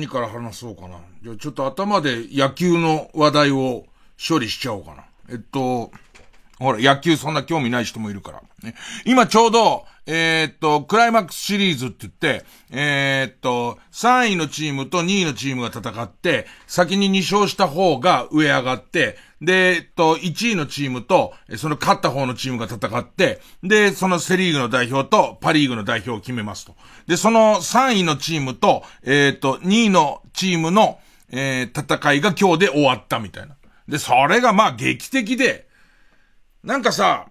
何から話そうかな。じゃあちょっと頭で野球の話題を処理しちゃおうかな。えっと、ほら、野球そんな興味ない人もいるから。ね、今ちょうど、えー、っと、クライマックスシリーズって言って、えー、っと、3位のチームと2位のチームが戦って、先に2勝した方が上上がって、で、えっと、1位のチームと、その勝った方のチームが戦って、で、そのセリーグの代表とパリーグの代表を決めますと。で、その3位のチームと、えー、っと、2位のチームの、え、戦いが今日で終わったみたいな。で、それがまあ劇的で、なんかさ、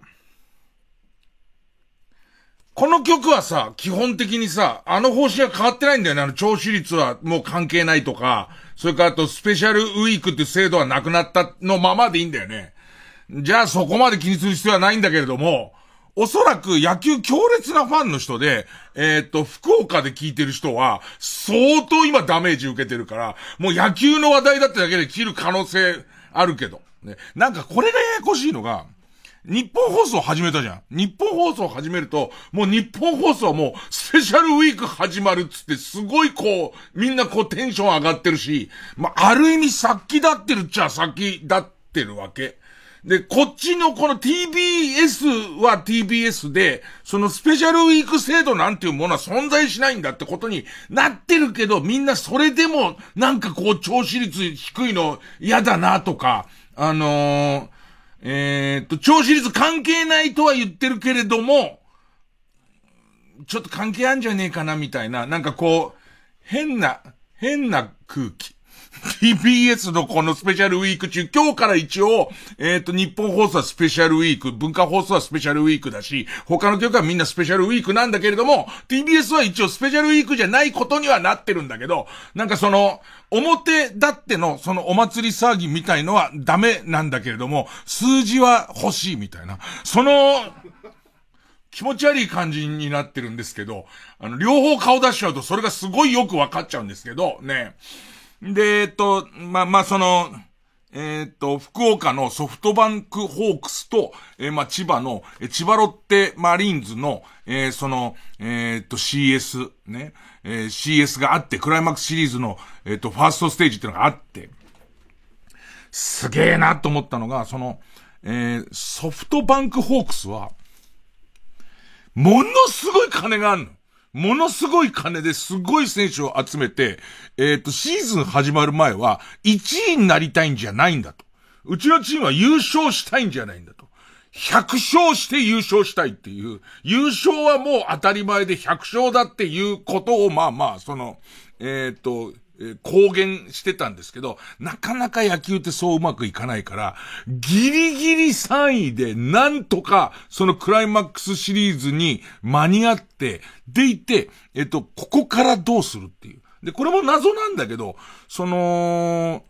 この曲はさ、基本的にさ、あの方針は変わってないんだよね。あの、聴取率はもう関係ないとか、それからあと、スペシャルウィークって制度はなくなったのままでいいんだよね。じゃあそこまで気にする必要はないんだけれども、おそらく野球強烈なファンの人で、えー、っと、福岡で聞いてる人は、相当今ダメージ受けてるから、もう野球の話題だっただけで切る可能性あるけど。ね。なんかこれがややこしいのが、日本放送始めたじゃん。日本放送始めると、もう日本放送はもう、スペシャルウィーク始まるっつって、すごいこう、みんなこうテンション上がってるし、まあ、ある意味先立ってるっちゃ先立ってるわけ。で、こっちのこの TBS は TBS で、そのスペシャルウィーク制度なんていうものは存在しないんだってことになってるけど、みんなそれでもなんかこう調子率低いの嫌だなとか、あのー、えー、っと、超シリーズ関係ないとは言ってるけれども、ちょっと関係あんじゃねえかなみたいな、なんかこう、変な、変な空気。TBS のこのスペシャルウィーク中、今日から一応、えっ、ー、と、日本放送はスペシャルウィーク、文化放送はスペシャルウィークだし、他の曲はみんなスペシャルウィークなんだけれども、TBS は一応スペシャルウィークじゃないことにはなってるんだけど、なんかその、表だっての、そのお祭り騒ぎみたいのはダメなんだけれども、数字は欲しいみたいな。その、気持ち悪い感じになってるんですけど、あの、両方顔出しちゃうとそれがすごいよくわかっちゃうんですけど、ね。で、えっと、まあ、まあ、その、えっと、福岡のソフトバンクホークスと、えー、まあ、千葉の、え千葉ロッテマリーンズの、えー、その、えっと、CS、ね、えー、CS があって、クライマックスシリーズの、えっと、ファーストステージっていうのがあって、すげえなと思ったのが、その、えソフトバンクホークスは、ものすごい金があるの。ものすごい金ですごい選手を集めて、えっ、ー、と、シーズン始まる前は、1位になりたいんじゃないんだと。うちのチームは優勝したいんじゃないんだと。100勝して優勝したいっていう、優勝はもう当たり前で100勝だっていうことを、まあまあ、その、えっ、ー、と、え公言してたんですけど、なかなか野球ってそううまくいかないから、ギリギリ3位で、なんとか、そのクライマックスシリーズに間に合って、でいて、えっと、ここからどうするっていう。で、これも謎なんだけど、その、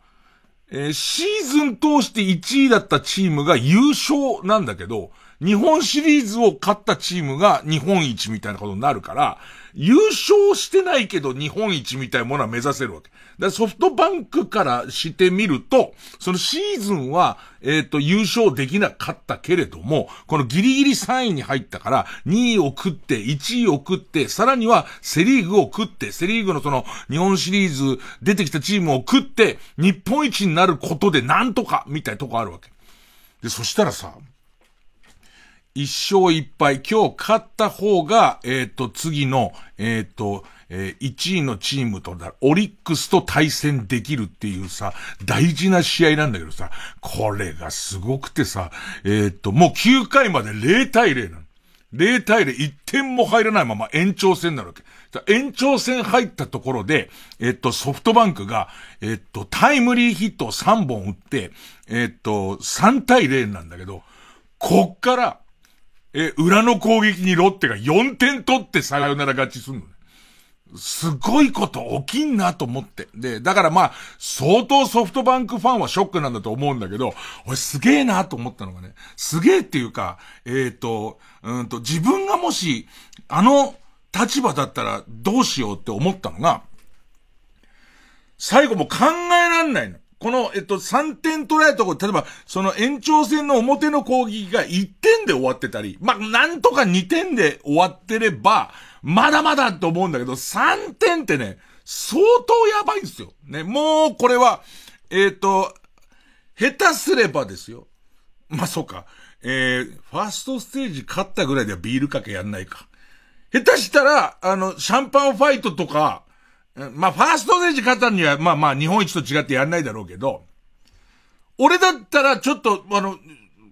えー、シーズン通して1位だったチームが優勝なんだけど、日本シリーズを勝ったチームが日本一みたいなことになるから、優勝してないけど日本一みたいなものは目指せるわけ。だソフトバンクからしてみると、そのシーズンは、えっ、ー、と、優勝できなかったけれども、このギリギリ3位に入ったから、2位を食って、1位を食って、さらにはセリーグを食って、セリーグのその、日本シリーズ出てきたチームを食って、日本一になることでなんとか、みたいなとこあるわけ。で、そしたらさ、一勝一敗。今日勝った方が、えっ、と、次の、えっ、と、えー、1位のチームとだ、オリックスと対戦できるっていうさ、大事な試合なんだけどさ、これがすごくてさ、えっ、と、もう9回まで0対0なの。0対0、1点も入らないまま延長戦になるわけ。延長戦入ったところで、えっと、ソフトバンクが、えっと、タイムリーヒットを3本打って、えっと、3対0なんだけど、こっから、え、裏の攻撃にロッテが4点取ってさよなら勝ちすんのね。すごいこと起きんなと思って。で、だからまあ、相当ソフトバンクファンはショックなんだと思うんだけど、俺すげえなと思ったのがね、すげえっていうか、えっ、ー、と、うんと、自分がもし、あの立場だったらどうしようって思ったのが、最後も考えらんないの。この、えっと、3点取られたところ、例えば、その延長戦の表の攻撃が1点で終わってたり、まあ、なんとか2点で終わってれば、まだまだって思うんだけど、3点ってね、相当やばいんですよ。ね、もうこれは、えっ、ー、と、下手すればですよ。まあ、そうか。えー、ファーストステージ勝ったぐらいではビールかけやんないか。下手したら、あの、シャンパンファイトとか、まあ、ファーストステージ勝ったには、まあまあ、日本一と違ってやんないだろうけど、俺だったら、ちょっと、あの、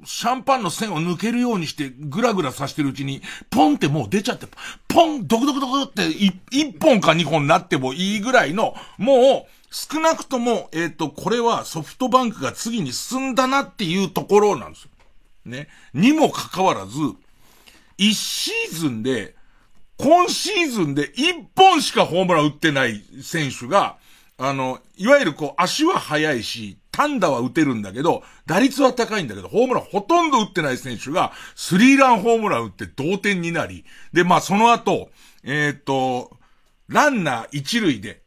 シャンパンの線を抜けるようにして、ぐらぐらさしてるうちに、ポンってもう出ちゃって、ポン、ドクドクドクって、一本か二本なってもいいぐらいの、もう、少なくとも、えっ、ー、と、これはソフトバンクが次に進んだなっていうところなんですよ。ね。にもかかわらず、一シーズンで、今シーズンで一本しかホームラン打ってない選手が、あの、いわゆるこう、足は速いし、単打は打てるんだけど、打率は高いんだけど、ホームランほとんど打ってない選手が、スリーランホームラン打って同点になり、で、まあその後、えっ、ー、と、ランナー一塁で、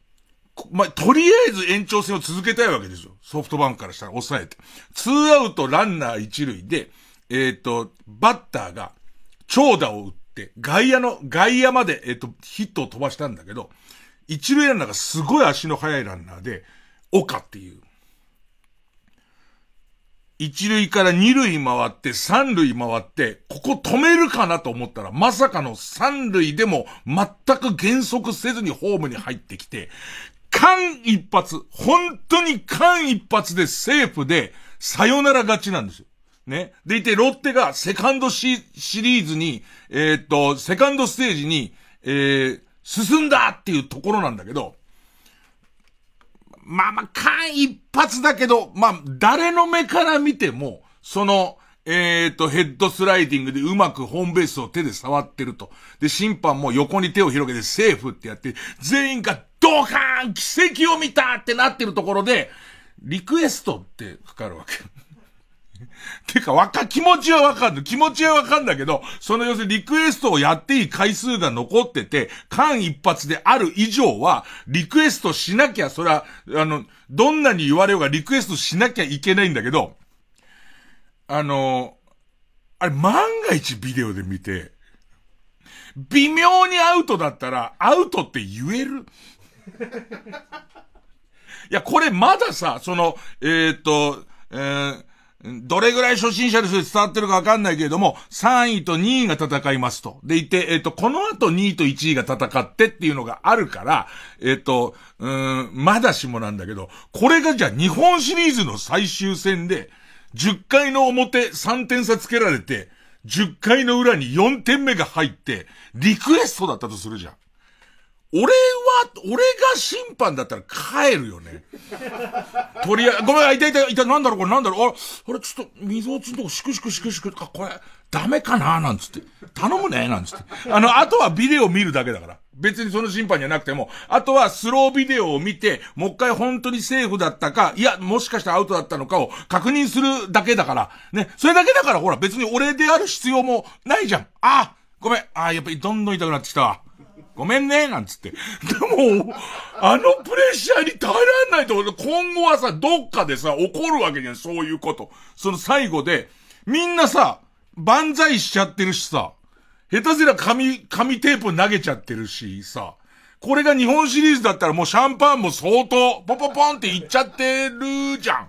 まあ、とりあえず延長戦を続けたいわけですよ。ソフトバンクからしたら抑えて。ツーアウトランナー一塁で、えっ、ー、と、バッターが長打を打って、外野の、外野まで、えっ、ー、と、ヒットを飛ばしたんだけど、一塁ランナーがすごい足の速いランナーで、岡っていう。一塁から二塁回って三塁回って、ここ止めるかなと思ったら、まさかの三塁でも全く減速せずにホームに入ってきて、間一発、本当に間一発でセーフで、さよなら勝ちなんですよ。ね。でいて、ロッテがセカンドシリーズに、えー、っと、セカンドステージに、えー、進んだっていうところなんだけど、まあまあ、間一発だけど、まあ、誰の目から見ても、その、えっ、と、ヘッドスライディングでうまくホームベースを手で触ってると。で、審判も横に手を広げてセーフってやって、全員がドカーン奇跡を見たってなってるところで、リクエストってかかるわけ。てか、わか、気持ちはわかんない。気持ちはわかんだけど、その要するにリクエストをやっていい回数が残ってて、間一発である以上は、リクエストしなきゃ、それは、あの、どんなに言われようがリクエストしなきゃいけないんだけど、あの、あれ万が一ビデオで見て、微妙にアウトだったら、アウトって言える？いや、これまださ、その、えー、っと、えー、どれぐらい初心者です伝わってるかわかんないけれども、3位と2位が戦いますと。でいて、えっ、と、この後2位と1位が戦ってっていうのがあるから、えっ、と、うん、まだしもなんだけど、これがじゃあ日本シリーズの最終戦で、10回の表3点差つけられて、10回の裏に4点目が入って、リクエストだったとするじゃん。俺は、俺が審判だったら帰るよね。とりあえず、ごめん、いたいた、いた、なんだろう、これなんだろう、あ、これちょっと、水落ちんとこ、しくしくしくしく、あ、これ、ダメかな？なんつって。頼むね？なんつって。あの、あとはビデオ見るだけだから。別にその審判じゃなくても、あとはスロービデオを見て、もう一回本当にセーフだったか、いや、もしかしたらアウトだったのかを確認するだけだから、ね。それだけだから、ほら、別に俺である必要もないじゃん。あ、ごめん。あ、やっぱりどんどん痛くなってきたわ。ごめんね、なんつって。でも、あのプレッシャーに耐えられないと、今後はさ、どっかでさ、怒るわけじゃん、そういうこと。その最後で、みんなさ、万歳しちゃってるしさ、下手すりゃ紙、紙テープ投げちゃってるしさ、これが日本シリーズだったらもうシャンパンも相当、ポポポンっていっちゃってるじゃ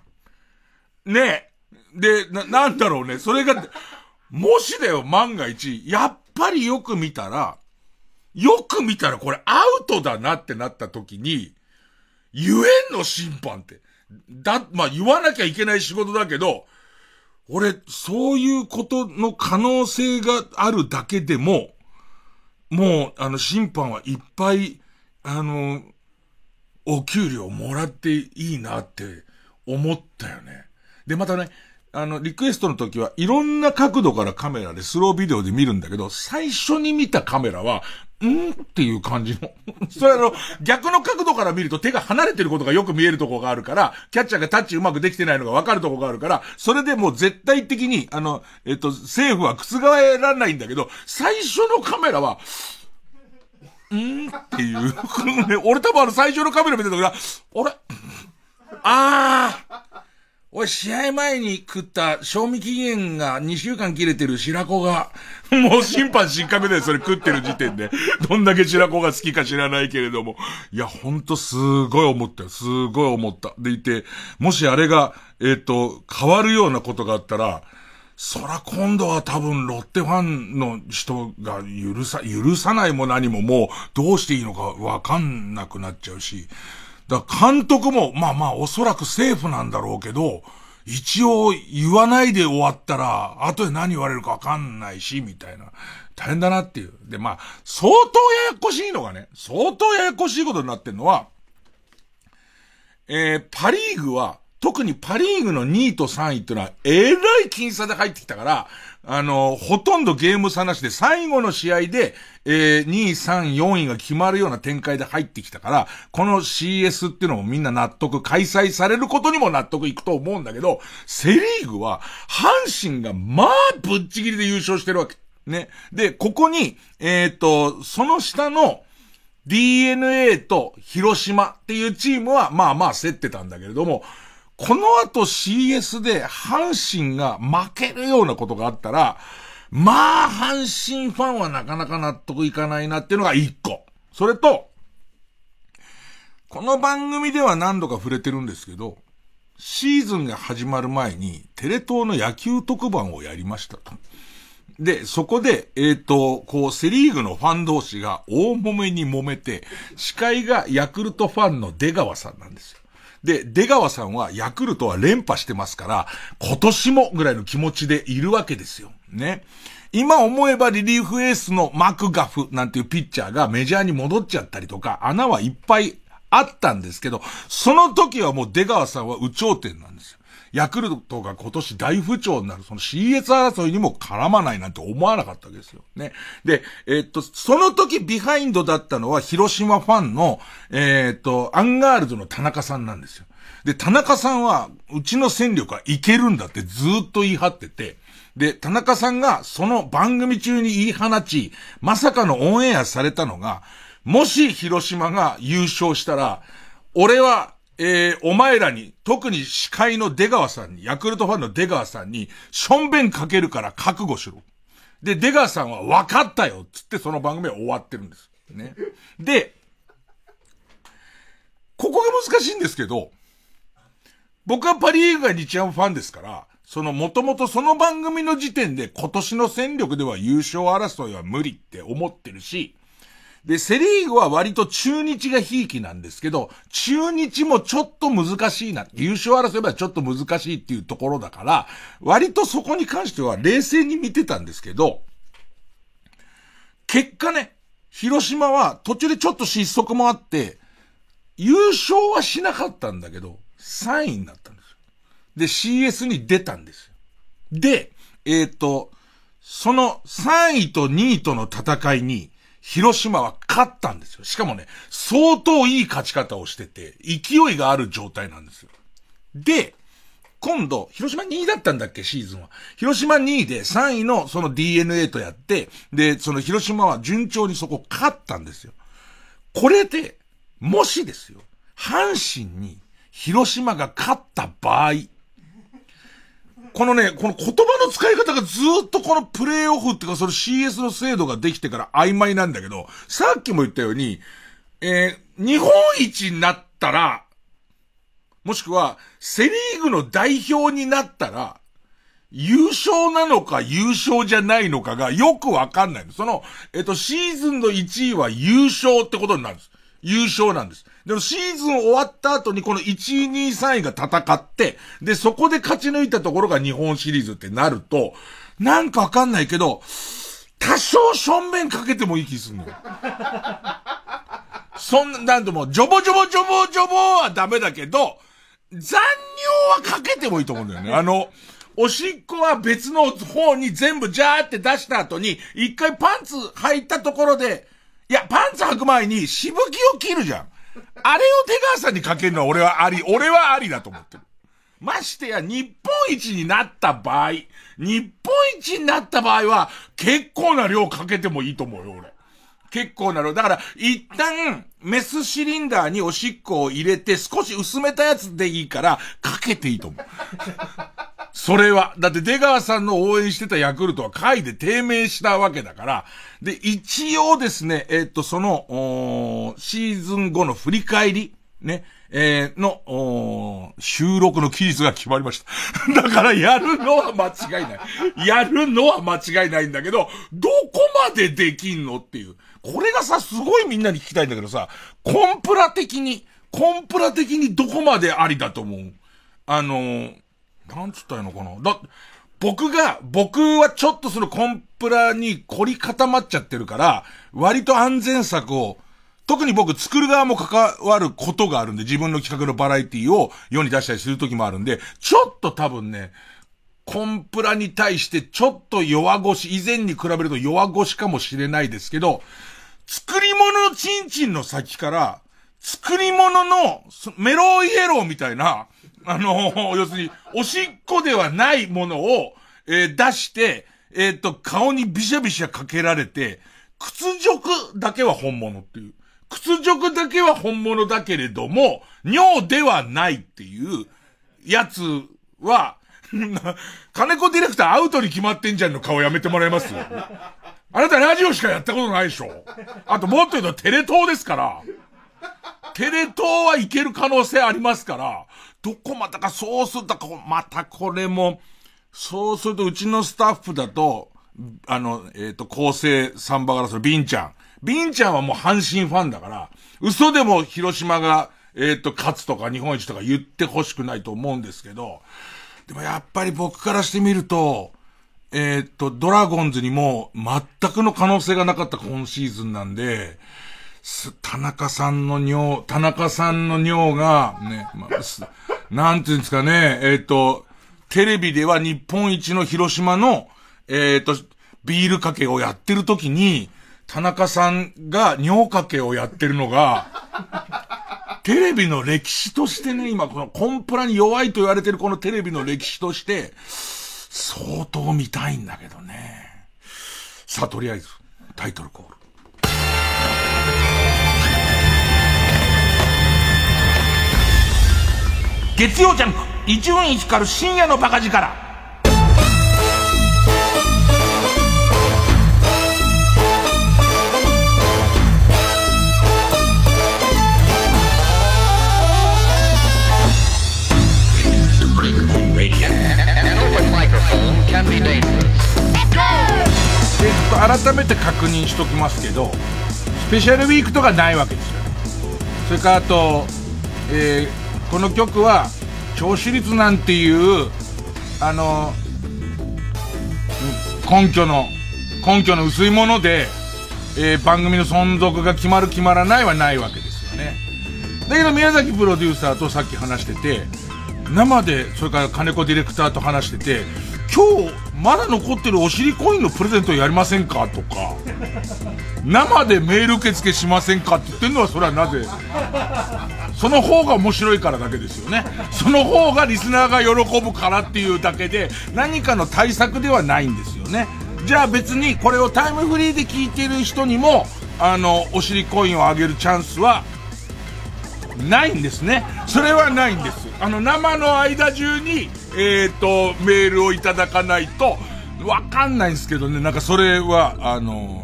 ん。ねえ。で、な、なんだろうね。それが、もしだよ、万が一、やっぱりよく見たら、よく見たらこれアウトだなってなった時に、言えんの審判って。だ、まあ、言わなきゃいけない仕事だけど、俺、そういうことの可能性があるだけでも、もう、あの、審判はいっぱい、あの、お給料もらっていいなって思ったよね。で、またね、あの、リクエストの時はいろんな角度からカメラでスロービデオで見るんだけど、最初に見たカメラは、ん？っていう感じの。それあの、逆の角度から見ると手が離れてることがよく見えるとこがあるから、キャッチャーがタッチうまくできてないのがわかるとこがあるから、それでもう絶対的に、あの、えっと、政府は覆らないんだけど、最初のカメラは、ん？っていう。俺多分あの最初のカメラ見てた時は、あれ？あー俺試合前に食った賞味期限が2週間切れてる白子が、もう審判失格でそれ食ってる時点で、どんだけ白子が好きか知らないけれども。いや、ほんとすごい思ったよ。すごい思った。でいて、もしあれが、えっ、ー、と、変わるようなことがあったら、そら今度は多分ロッテファンの人が許さ、許さないも何ももうどうしていいのかわかんなくなっちゃうし、だ監督も、まあまあおそらくセーフなんだろうけど、一応言わないで終わったら、後で何言われるかわかんないし、みたいな。大変だなっていう。で、まあ、相当ややこしいのがね、相当ややこしいことになってんのは、えー、パリーグは、特にパリーグの2位と3位っていうのは、えらい僅差で入ってきたから、あの、ほとんどゲーム差なしで、最後の試合で、えー、2位、3位、4位が決まるような展開で入ってきたから、この CS っていうのもみんな納得、開催されることにも納得いくと思うんだけど、セリーグは、阪神がまあ、ぶっちぎりで優勝してるわけ。ね。で、ここに、えっ、ー、と、その下の、DNA と広島っていうチームは、まあまあ競ってたんだけれども、この後 CS で阪神が負けるようなことがあったら、まあ、阪神ファンはなかなか納得いかないなっていうのが一個。それと、この番組では何度か触れてるんですけど、シーズンが始まる前にテレ東の野球特番をやりましたと。で、そこで、えっ、ー、と、こう、セリーグのファン同士が大揉めに揉めて、司会がヤクルトファンの出川さんなんですよ。で、出川さんはヤクルトは連覇してますから、今年もぐらいの気持ちでいるわけですよ。ね。今思えばリリーフエースのマクガフなんていうピッチャーがメジャーに戻っちゃったりとか、穴はいっぱいあったんですけど、その時はもう出川さんは有頂天なんですよ。ヤクルトが今年大不調になる、その CS 争いにも絡まないなんて思わなかったわけですよ。ね。で、えー、っと、その時ビハインドだったのは広島ファンの、えー、っと、アンガールズの田中さんなんですよ。で、田中さんは、うちの戦力はいけるんだってずっと言い張ってて、で、田中さんがその番組中に言い放ち、まさかのオンエアされたのが、もし広島が優勝したら、俺はえー、お前らに、特に司会の出川さんに、ヤクルトファンの出川さんに、しょんべんかけるから覚悟しろ。で、出川さんは分かったよつってその番組は終わってるんです。ね。で、ここが難しいんですけど、僕はパリーグが日ハムファンですから、そのもともとその番組の時点で今年の戦力では優勝争いは無理って思ってるし、で、セリーグは割と中日がひいきなんですけど、中日もちょっと難しいな。優勝争いはちょっと難しいっていうところだから、割とそこに関しては冷静に見てたんですけど、結果ね、広島は途中でちょっと失速もあって、優勝はしなかったんだけど、3位になったんですよ。で、CS に出たんですよ。で、えっ、ー、と、その3位と2位との戦いに、広島は勝ったんですよ。しかもね、相当いい勝ち方をしてて、勢いがある状態なんですよ。で、今度、広島2位だったんだっけ、シーズンは。広島2位で3位のその DNA とやって、で、その広島は順調にそこ勝ったんですよ。これで、もしですよ、阪神に広島が勝った場合、このね、この言葉の使い方がずっとこのプレイオフっていうか、その CS の制度ができてから曖昧なんだけど、さっきも言ったように、えー、日本一になったら、もしくは、セリーグの代表になったら、優勝なのか優勝じゃないのかがよくわかんないその、えっと、シーズンの1位は優勝ってことになるんです。優勝なんです。でもシーズン終わった後にこの1位、2位、3位が戦って、で、そこで勝ち抜いたところが日本シリーズってなると、なんかわかんないけど、多少正面かけてもいい気するのよ。そんな、なんでも、ジョボジョボジョボジョボはダメだけど、残尿はかけてもいいと思うんだよね。あの、おしっこは別の方に全部ジャーって出した後に、一回パンツ履いたところで、いや、パンツ履く前にしぶきを切るじゃん。あれを出川さんにかけるのは俺はあり、俺はありだと思ってる。ましてや、日本一になった場合、日本一になった場合は、結構な量かけてもいいと思うよ、俺。結構な量。だから、一旦、メスシリンダーにおしっこを入れて、少し薄めたやつでいいから、かけていいと思う。それは。だって出川さんの応援してたヤクルトは回で低迷したわけだから。で、一応ですね、えー、っと、その、シーズン後の振り返り、ね、えー、の、収録の期日が決まりました。だからやるのは間違いない。やるのは間違いないんだけど、どこまでできんのっていう。これがさ、すごいみんなに聞きたいんだけどさ、コンプラ的に、コンプラ的にどこまでありだと思う？あのー、なんつったらいいのかな。だ、僕が、僕はちょっとそのコンプラに凝り固まっちゃってるから、割と安全策を、特に僕作る側も関わることがあるんで、自分の企画のバラエティを世に出したりする時もあるんで、ちょっと多分ね、コンプラに対してちょっと弱腰、以前に比べると弱腰かもしれないですけど、作り物のチンチンの先から、作り物のメロイエローみたいな、あの、要するに、おしっこではないものを、えー、出して、えっ、と、顔にビシャビシャかけられて、屈辱だけは本物っていう。屈辱だけは本物だけれども、尿ではないっていうやつは、金子ディレクターアウトに決まってんじゃんの顔やめてもらえます？あなたラジオしかやったことないでしょ？あともっと言うとテレ東ですから。テレ東はいける可能性ありますから、どこまたかそうすると、またこれも、そうするとうちのスタッフだと、あの、えっ、ー、と、構成サンバガラスのビンちゃん。ビンちゃんはもう阪神ファンだから、嘘でも広島が、えっ、ー、と、勝つとか日本一とか言ってほしくないと思うんですけど、でもやっぱり僕からしてみると、えっ、ー、と、ドラゴンズにも全くの可能性がなかった今シーズンなんで、田中さんの尿、田中さんの尿が、ね、まあ、なんていうんですかね、えっ、ー、と、テレビでは日本一の広島の、えっ、ー、と、ビールかけをやってる時に、田中さんが尿かけをやってるのが、テレビの歴史としてね、今このコンプラに弱いと言われてるこのテレビの歴史として、相当見たいんだけどね。さあ、とりあえず、タイトルコール。月曜ジャンク伊集院光深夜のバカ力。えっと改めて確認しときますけどスペシャルウィークとかないわけですよ。それからあと、えーこの曲は聴取率なんていうあの根拠の根拠の薄いもので、えー、番組の存続が決まる決まらないはないわけですよね。だけど宮崎プロデューサーとさっき話してて生でそれから金子ディレクターと話してて今日まだ残ってるお尻コインのプレゼントやりませんか？とか生でメール受付しませんかって言ってんのはそれはなぜ？その方が面白いからだけですよね。その方がリスナーが喜ぶからっていうだけで、何かの対策ではないんですよね。じゃあ別にこれをタイムフリーで聞いてる人にも、あの、お尻コインをあげるチャンスは、ないんですね。それはないんです。あの、生の間中に、えっ、ー、と、メールをいただかないと、わかんないんですけどね、なんかそれは、あの、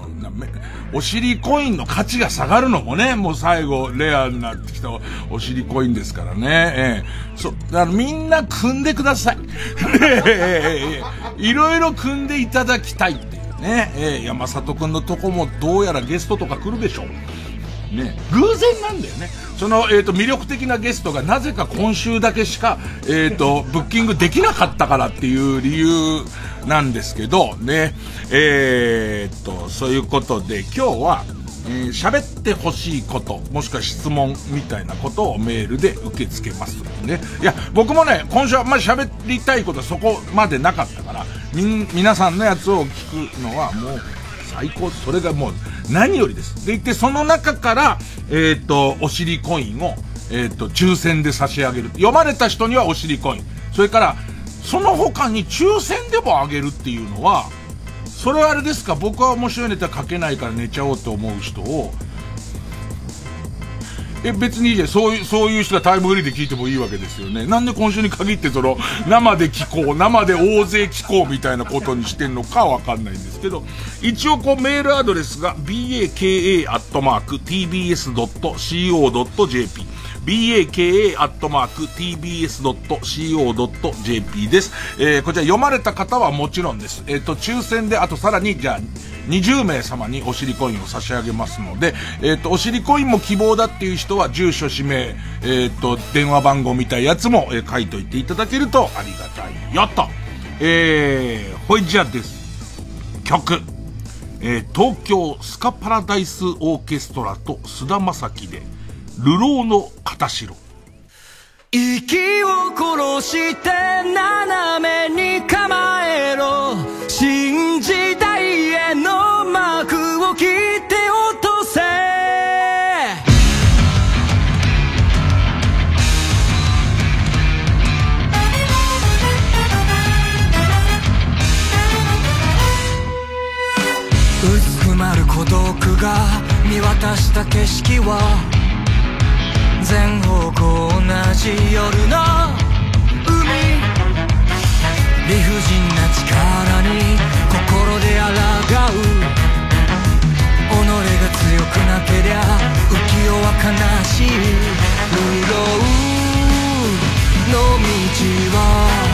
お尻コインの価値が下がるのもね、もう最後、レアになってきたお尻コインですからね。ええー、そ、だからみんな組んでください。いろいろ組んでいただきたいっていうね。ええー、山里くんのとこもどうやらゲストとか来るでしょう。ね、偶然なんだよね。その、えっ、ー、と、魅力的なゲストがなぜか今週だけしか、えっ、ー、と、ブッキングできなかったからっていう理由なんですけど、ね。えっと、そういうことで今日は、えー、喋ってほしいこと、もしくは質問みたいなことをメールで受け付けますね。いや、僕もね、今週はあんまり喋りたいことはそこまでなかったから、み、皆さんのやつを聞くのはもう最高、それがもう何よりです。でいて、その中から、えっ、ー、と、お尻コインを、えっ、ー、と、抽選で差し上げる。読まれた人にはお尻コイン。それから、その他に抽選でもあげるっていうのは、それはあれですか？僕は面白いネタ書けないから寝ちゃおうと思う人を、え、別にいいじゃん。そういう、そういう人がタイムフリーで聞いてもいいわけですよね。なんで今週に限ってその、生で聞こう、生で大勢聞こうみたいなことにしてんのかわかんないんですけど、一応こうメールアドレスが baka.tbs.co.jp baka.tbs.co.jp です。えー、こちら読まれた方はもちろんです。えっ、ー、と、抽選で、あとさらに、じゃあ、20名様にお尻コインを差し上げますので、えっ、ー、と、お尻コインも希望だっていう人は、住所、氏名、えっ、と、電話番号みたいなやつも、え書いといていただけるとありがたいよと。えー、ほいじゃです。曲。えー、東京スカパラダイスオーケストラと菅田将暉で、流浪の片白。息を殺して斜めに構えろ。新時代への幕を切って落とせ。薄くまる孤独が見渡した景色は全方向同じ夜の海。理不尽な力に心で抗う。己が強くなけりゃ浮世は悲しい。潤う。の道は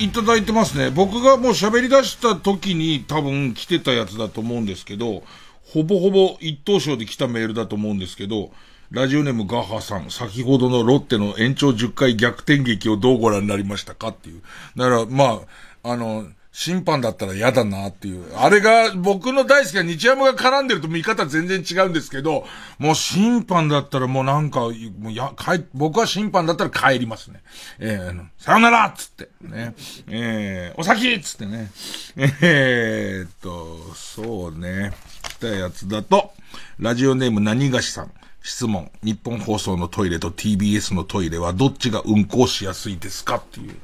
いただいてますね。僕がもう喋り出した時に多分来てたやつだと思うんですけど、ほぼほぼ一等賞で来たメールだと思うんですけど、ラジオネームガハさん、先ほどのロッテの延長10回逆転劇をどうご覧になりましたかっていう。だから、まあ、あの、審判だったら嫌だなっていう。あれが、僕の大好きな日山が絡んでると見方全然違うんですけど、もう審判だったらもうなんか、もうや、帰、僕は審判だったら帰りますね。えー、さよならっつって、ね。えー、お先っつってね。えー、っと、そうね。来たやつだと、ラジオネーム何がしさん。質問。日本放送のトイレと TBS のトイレはどっちが運行しやすいですかっていうね。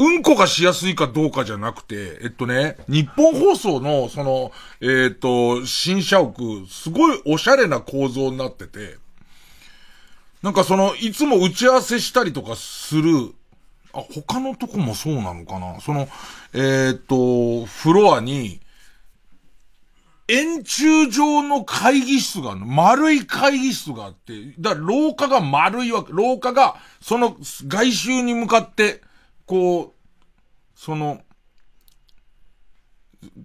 うんこがしやすいかどうかじゃなくて、えっとね、日本放送の、その、えー、っと、新社屋、すごいおしゃれな構造になってて、なんかその、いつも打ち合わせしたりとかする、あ、他のとこもそうなのかな？その、えっ、と、フロアに、円柱状の会議室があるの。丸い会議室があって、だから廊下が丸いわけ。廊下が、その外周に向かって、こう、その、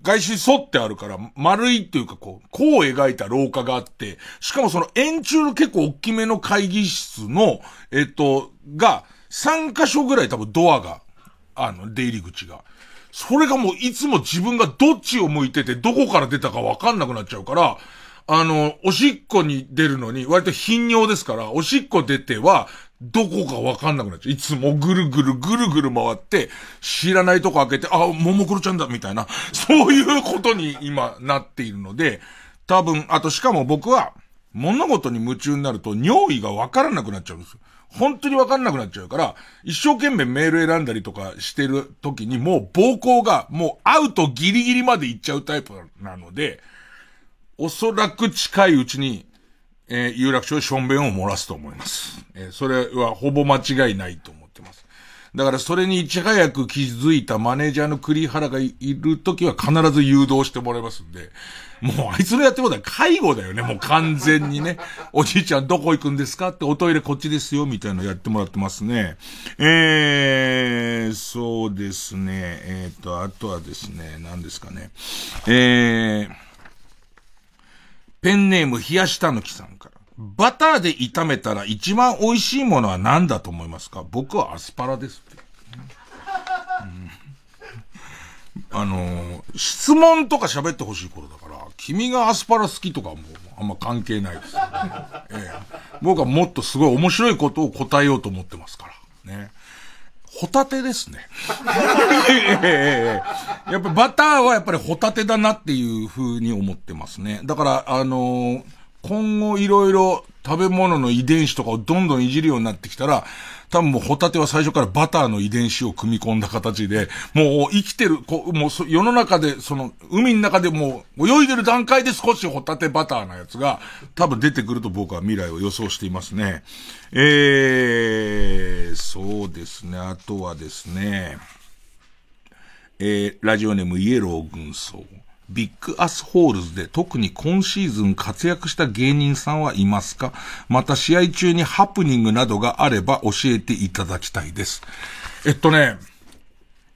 外周沿ってあるから、丸いっていうかこう、こう描いた廊下があって、しかもその円柱の結構大きめの会議室の、えっと、が、3箇所ぐらい多分ドアが、あの、出入り口が。それがもういつも自分がどっちを向いてて、どこから出たかわかんなくなっちゃうから、あの、おしっこに出るのに、割と頻尿ですから、おしっこ出ては、どこかわかんなくなっちゃう。いつもぐるぐるぐるぐる回って、知らないとこ開けて、あ、ももクロちゃんだ、みたいな、そういうことに今なっているので、多分、あとしかも僕は、物事に夢中になると、尿意がわからなくなっちゃうんですよ。本当にわかんなくなっちゃうから、一生懸命メール選んだりとかしてる時にもう暴行がもうアウトギリギリまで行っちゃうタイプなので、おそらく近いうちにえー、有楽町でしょんべんを漏らすと思います。えー、それはほぼ間違いないと思ってます。だからそれにいち早く気づいたマネージャーの栗原がいるときは必ず誘導してもらいますんで、もうあいつのやってることは介護だよね、もう完全にね。おじいちゃんどこ行くんですか？っておトイレこっちですよ、みたいなのやってもらってますね。えー、そうですね。えっ、ー、と、あとはですね、何ですかね。えー、ペンネーム冷やしたぬきさんから。バターで炒めたら一番美味しいものは何だと思いますか？僕はアスパラですって。うん、あのー、質問とか喋ってほしい頃だから、君がアスパラ好きとかもあんま関係ないです、ね、ええ。僕はもっとすごい面白いことを答えようと思ってますから。ね。ホタテですね。やっぱバターはやっぱりホタテだなっていう風に思ってますね。だから、あのー、今後いろいろ食べ物の遺伝子とかをどんどんいじるようになってきたら、多分もうホタテは最初からバターの遺伝子を組み込んだ形で、もう生きてる、こうもう世の中で、その、海の中でも泳いでる段階で少しホタテバターなやつが、多分出てくると僕は未来を予想していますね。えー、そうですね。あとはですね、えー、ラジオネームイエロー軍曹。 Big Assholes で特に今シーズン活躍した芸人さんはいますか？また試合中にハプニングなどがあれば教えていただきたいです。えっとね、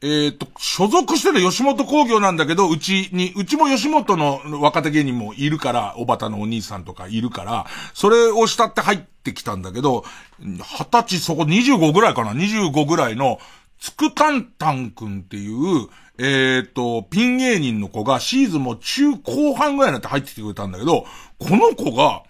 えー、っと、所属してる吉本工業なんだけど、うちに、うちも吉本の若手芸人もいるから、おばたのお兄さんとかいるから、それを慕って入ってきたんだけど、二十歳そこ25ぐらいかな ?25 ぐらいの、つくたんたんくんっていう、えっ、と、ピン芸人の子がシーズンも中後半ぐらいになって入ってきてくれたんだけど、この子が、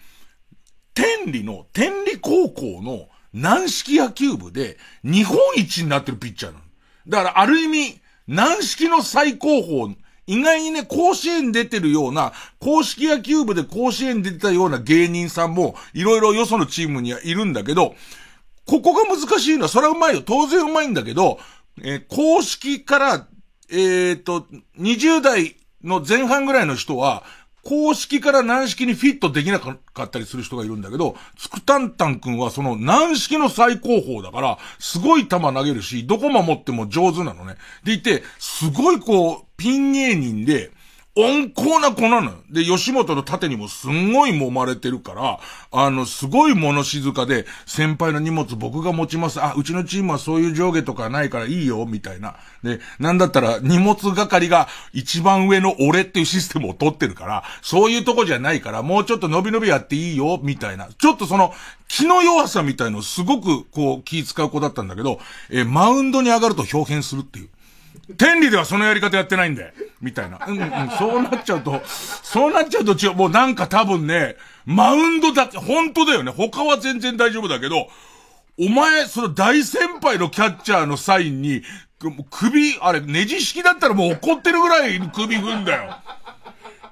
天理の、天理高校の軟式野球部で日本一になってるピッチャーなの。だからある意味、軟式の最高峰、意外にね、甲子園出てるような、公式野球部で甲子園出てたような芸人さんも、いろいろよそのチームにはいるんだけど、ここが難しいのは、それはうまいよ。当然うまいんだけど、えー、公式からえっ、ー、と、20代の前半ぐらいの人は、公式から軟式にフィットできなかったりする人がいるんだけど、つくたんたんくんはその軟式の最高峰だから、すごい球投げるし、どこ守っても上手なのね。でいて、すごいこう、ピン芸人で、温厚な子なのよ。で、吉本の盾にもすんごい揉まれてるから、あの、すごい物静かで、先輩の荷物僕が持ちます。あ、うちのチームはそういう上下とかないからいいよ、みたいな。で、なんだったら荷物係が一番上の俺っていうシステムを取ってるから、そういうとこじゃないから、もうちょっと伸び伸びやっていいよ、みたいな。ちょっとその、気の弱さみたいのすごくこう気使う子だったんだけど、えマウンドに上がると表現するっていう。天理ではそのやり方やってないんで。みたいな。うんうん、そうなっちゃうと、そうなっちゃうと違う。もうなんか多分ね、マウンドだって、本当だよね。他は全然大丈夫だけど、お前、その大先輩のキャッチャーのサインに、首、あれ、ネジ式だったらもう怒ってるぐらい首踏んだよ。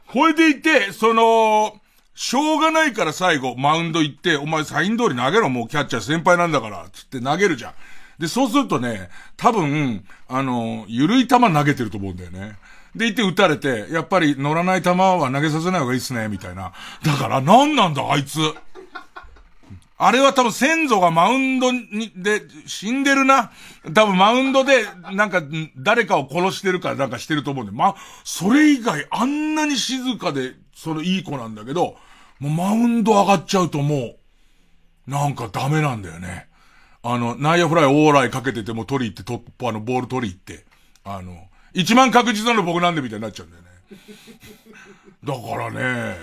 ほいでいて、その、しょうがないから最後、マウンド行って、お前サイン通り投げろ、もうキャッチャー先輩なんだから、つって投げるじゃん。で、そうするとね、多分、あの、ゆるい球投げてると思うんだよね。で、いて打たれて、やっぱり乗らない球は投げさせない方がいいっすね、みたいな。だから、なんなんだ、あいつ。あれは多分先祖がマウンドに、で、死んでるな。多分マウンドで、なんか、誰かを殺してるからなんかしてると思うんで。ま、それ以外あんなに静かで、そのいい子なんだけど、もうマウンド上がっちゃうともう、なんかダメなんだよね。あの、内野フライオーライかけてても取り行って、トップ、あの、ボール取り行って、あの、一番確実なの僕なんでみたいになっちゃうんだよね。だからね、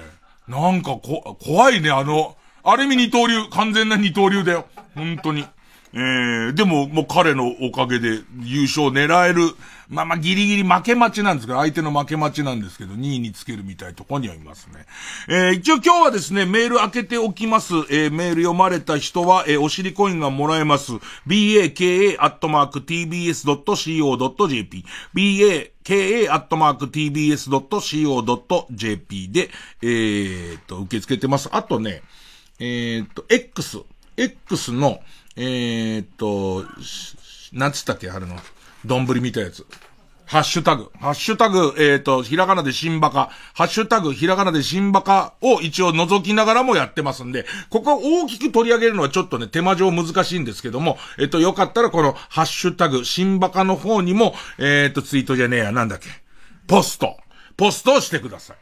なんかこ、怖いね、あの、ある意味二刀流、完全な二刀流だよ。本当に。えー、でも、もう彼のおかげで優勝狙える。まあまあギリギリ負け待ちなんですけど、相手の負け待ちなんですけど、2位につけるみたいとこにはいますね。えー、一応今日はですね、メール開けておきます。えー、メール読まれた人は、えー、お尻コインがもらえます。baka.tbs.co.jp baka.tbs.co.jp で、えー、と、受け付けてます。あとね、えー、っと、X、X の、えー、っと、なんつったっけあれの、どんぶり見たやつ。ハッシュタグ。ハッシュタグ、えっ、ー、と、ひらがなで新バカ。ハッシュタグ、ひらがなで新バカを一応覗きながらもやってますんで、ここ大きく取り上げるのはちょっとね、手間上難しいんですけども、えっ、ー、と、よかったらこのハッシュタグ、新バカの方にも、えっ、ー、と、ツイートじゃねえや、なんだっけ。ポスト。ポストをしてください。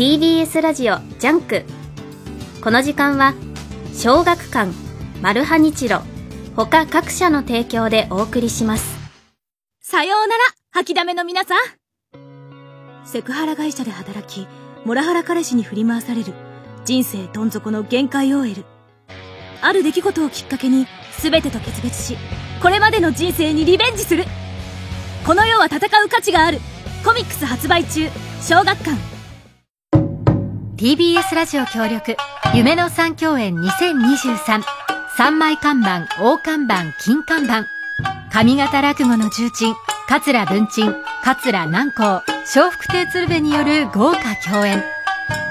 TBS ラジオジャンク。この時間は小学館マルハニチロ他各社の提供でお送りします。さようなら吐きだめの皆さん。セクハラ会社で働きモラハラ彼氏に振り回される人生どん底の限界 OL ある出来事をきっかけに全てと決別しこれまでの人生にリベンジする。この世は戦う価値がある。コミックス発売中小学館。TBS ラジオ協力夢の三共演2023三。枚看板大看板金看板。上方落語の重鎮桂文鎮桂南光。笑福亭鶴瓶による豪華共演。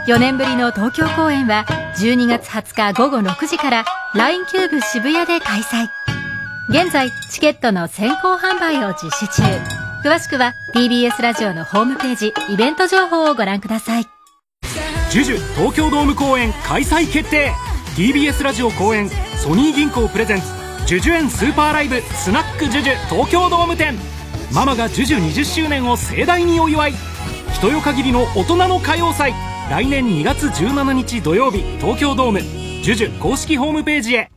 4年ぶりの東京公演は12月20日午後6時から LINE キューブ渋谷で開催。現在チケットの先行販売を実施中。詳しくは TBS ラジオのホームページイベント情報をご覧ください。ジュジュ東京ドーム公演開催決定。TBS ラジオ公演ソニー銀行プレゼンツジュジュ園スーパーライブスナックジュジュ東京ドーム店。ママがジュジュ20周年を盛大にお祝い。人よ限りの大人の歌謡祭。来年2月17日土曜日東京ドームジュジュ公式ホームページへ。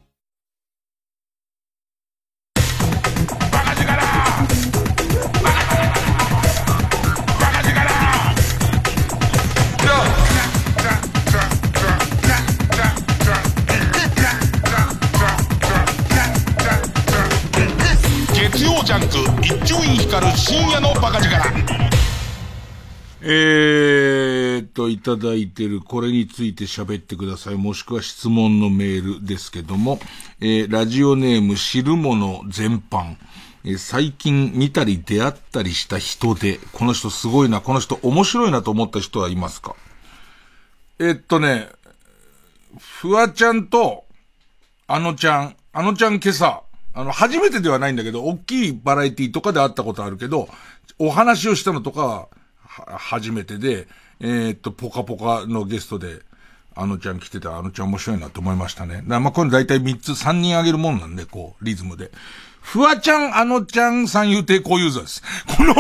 ジャンク一丁院光る深夜のバカ力えーと、いただいてる、これについて喋ってください。もしくは質問のメールですけども、えー、ラジオネーム知るもの全般。え、最近見たり出会ったりした人で、この人すごいな、この人面白いなと思った人はいますか？え、っとね、フワちゃんと、あのちゃん、あのちゃん今朝、あの、初めてではないんだけど、大きいバラエティとかで会ったことあるけど、お話をしたのとかは、は、初めてで、えー、っと、ポカポカのゲストで、あのちゃん来てた、あのちゃん面白いなと思いましたね。だまあ、これ大体3つ、3人あげるもんなんで、こう、リズムで。フワちゃん、あのちゃん、三遊亭小遊三です。この、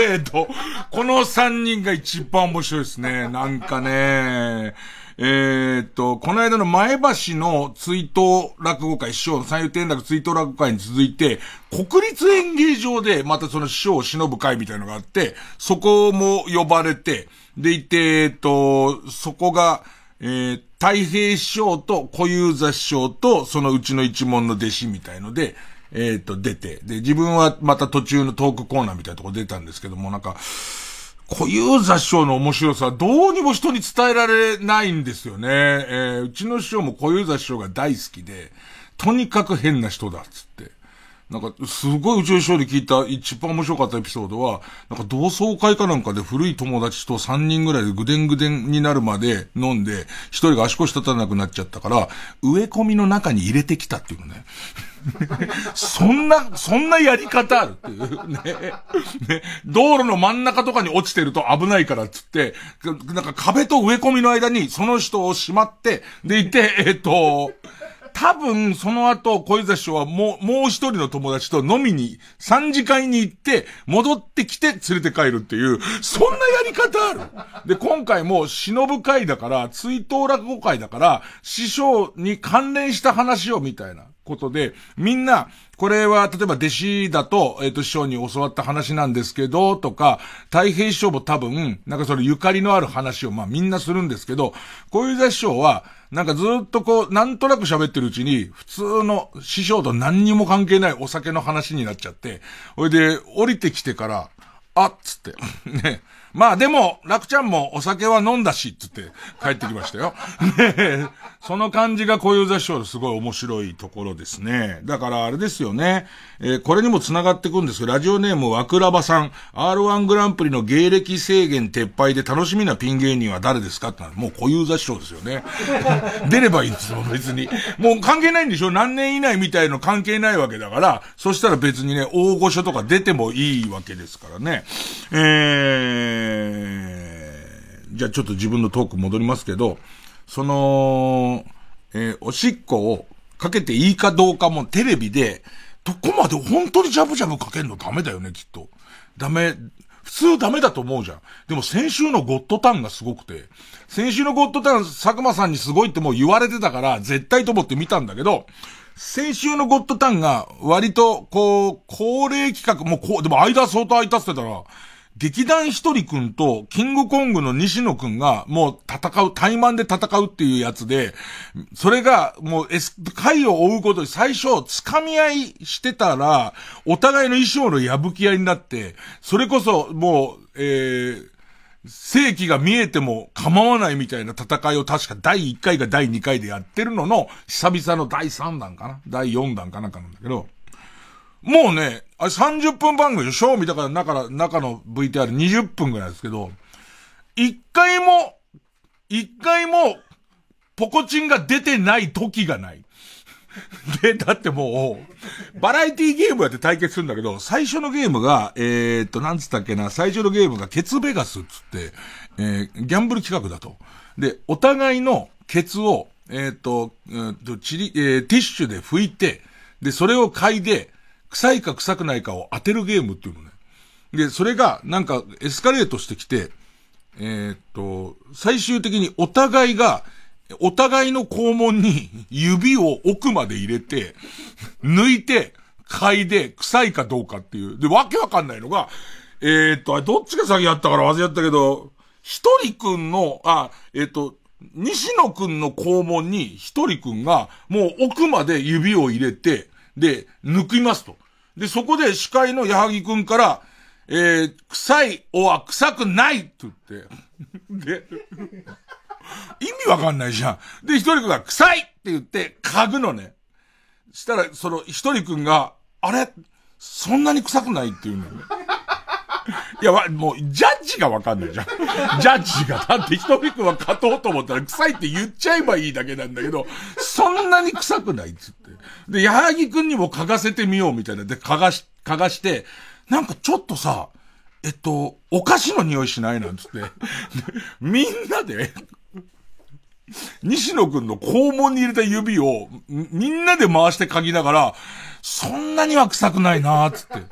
えー、っと、この3人が一番面白いですね。なんかね、えー、っと、この間の前橋の追悼落語会、師匠の三遊天楽追悼落語会に続いて、国立演芸場でまたその師匠を忍ぶ会みたいなのがあって、そこも呼ばれて、でいて、えー、っと、そこが、えー、太平師匠と小遊三師匠と、そのうちの一門の弟子みたいので、えっ、と、出て、で、自分はまた途中のトークコーナーみたいなとこ出たんですけども、なんか、小遊三師匠の面白さはどうにも人に伝えられないんですよね。えー、うちの師匠も小遊三師匠が大好きで、とにかく変な人だっつって。なんか、すごい宇宙ショーで聞いた一番面白かったエピソードは、なんか同窓会かなんかで古い友達と3人ぐらいでぐでんぐでんになるまで飲んで、一人が足腰立たなくなっちゃったから、植え込みの中に入れてきたっていうのね。そんな、そんなやり方あるっていう。ね。ね。道路の真ん中とかに落ちてると危ないからっつって、なんか壁と植え込みの間にその人をしまって、でいて、えっ、と、多分、その後、小遊三師匠はもう、もう一人の友達と飲みに、三次会に行って、戻ってきて連れて帰るっていう、そんなやり方ある。で、今回も、忍ぶ会だから、追悼落語会だから、師匠に関連した話をみたいな。ことで、みんな、これは、例えば弟子だと、えっ、ー、と、師匠に教わった話なんですけど、とか、太平師匠も多分、なんかそのゆかりのある話を、まあみんなするんですけど、小遊三師匠は、なんかずっとこう、なんとなく喋ってるうちに、普通の師匠と何にも関係ないお酒の話になっちゃって、ほいで、降りてきてから、あっつって、ね、まあでも、楽ちゃんもお酒は飲んだし、つって帰ってきましたよ。ねその感じが小遊三師匠のすごい面白いところですね。だからあれですよね。えー、これにも繋がってくんですけど、ラジオネームわくらばさん、R1 グランプリの芸歴制限撤廃で楽しみなピン芸人は誰ですかってもう小遊三師匠ですよね。出ればいいんですよ、別に。もう関係ないんでしょ何年以内みたいの関係ないわけだから、そしたら別にね、大御所とか出てもいいわけですからね。えー、じゃあちょっと自分のトーク戻りますけど、その、えー、おしっこをかけていいかどうかもテレビで、どこまで本当にジャブジャブかけるのダメだよね、きっと。ダメ、普通ダメだと思うじゃん。でも先週のゴッドタンがすごくて、先週のゴッドタン、佐久間さんにすごいってもう言われてたから、絶対と思って見たんだけど、先週のゴッドタンが割と、こう、恒例企画、もうこう、でも間相当空いたってたら、劇団ひとりくんと、キングコングの西野くんが、もう戦う、対マンで戦うっていうやつで、それが、もう、回を追うことで最初、掴み合いしてたら、お互いの衣装の破き合いになって、それこそ、もう、えー、正規が見えても構わないみたいな戦いを確か第1回か第2回でやってるのの、久々の第3弾かな？第4弾かなんかなんだけど、もうね、あれ30分番組でしょ？見たから中、中の VTR20 分ぐらいですけど、一回も、一回も、ポコチンが出てない時がない。で、だってもう、バラエティゲームやって対決するんだけど、最初のゲームが、えー、っと、なんつったっけな、最初のゲームがケツベガスっつって、えー、ギャンブル企画だと。で、お互いのケツを、えー、っと、えー、っと、チリ、えー、ティッシュで拭いて、で、それを嗅いで、臭いか臭くないかを当てるゲームっていうのね。で、それが、なんか、エスカレートしてきて、えー、っと、最終的にお互いが、お互いの肛門に 指を奥まで入れて、抜いて、嗅いで、臭いかどうかっていう。で、わけわかんないのが、えー、っと、どっちが先やったから忘れちゃったけど、ひとりくんの、あ、えー、っと、西野くんの肛門にひとりくんが、もう奥まで指を入れて、で、抜きますと。で、そこで司会の矢作くんから、えー、臭いおは臭くないって言って、で、意味わかんないじゃん。で、一人くんが臭いって言って、嗅ぐのね。したら、その一人くんが、あれ？そんなに臭くないって言うのよ。いや、もう、ジャッジがわかんないじゃん。ジャッジが。だって一人くんは勝とうと思ったら臭いって言っちゃえばいいだけなんだけど、そんなに臭くないっつって。で、矢作くんにも嗅がせてみようみたいな。で、嗅がし、嗅がして、なんかちょっとさ、えっと、お菓子の匂いしないなんつって。みんなで、西野くんの肛門に入れた指を、みんなで回して嗅ぎながら、そんなには臭くないなーつって。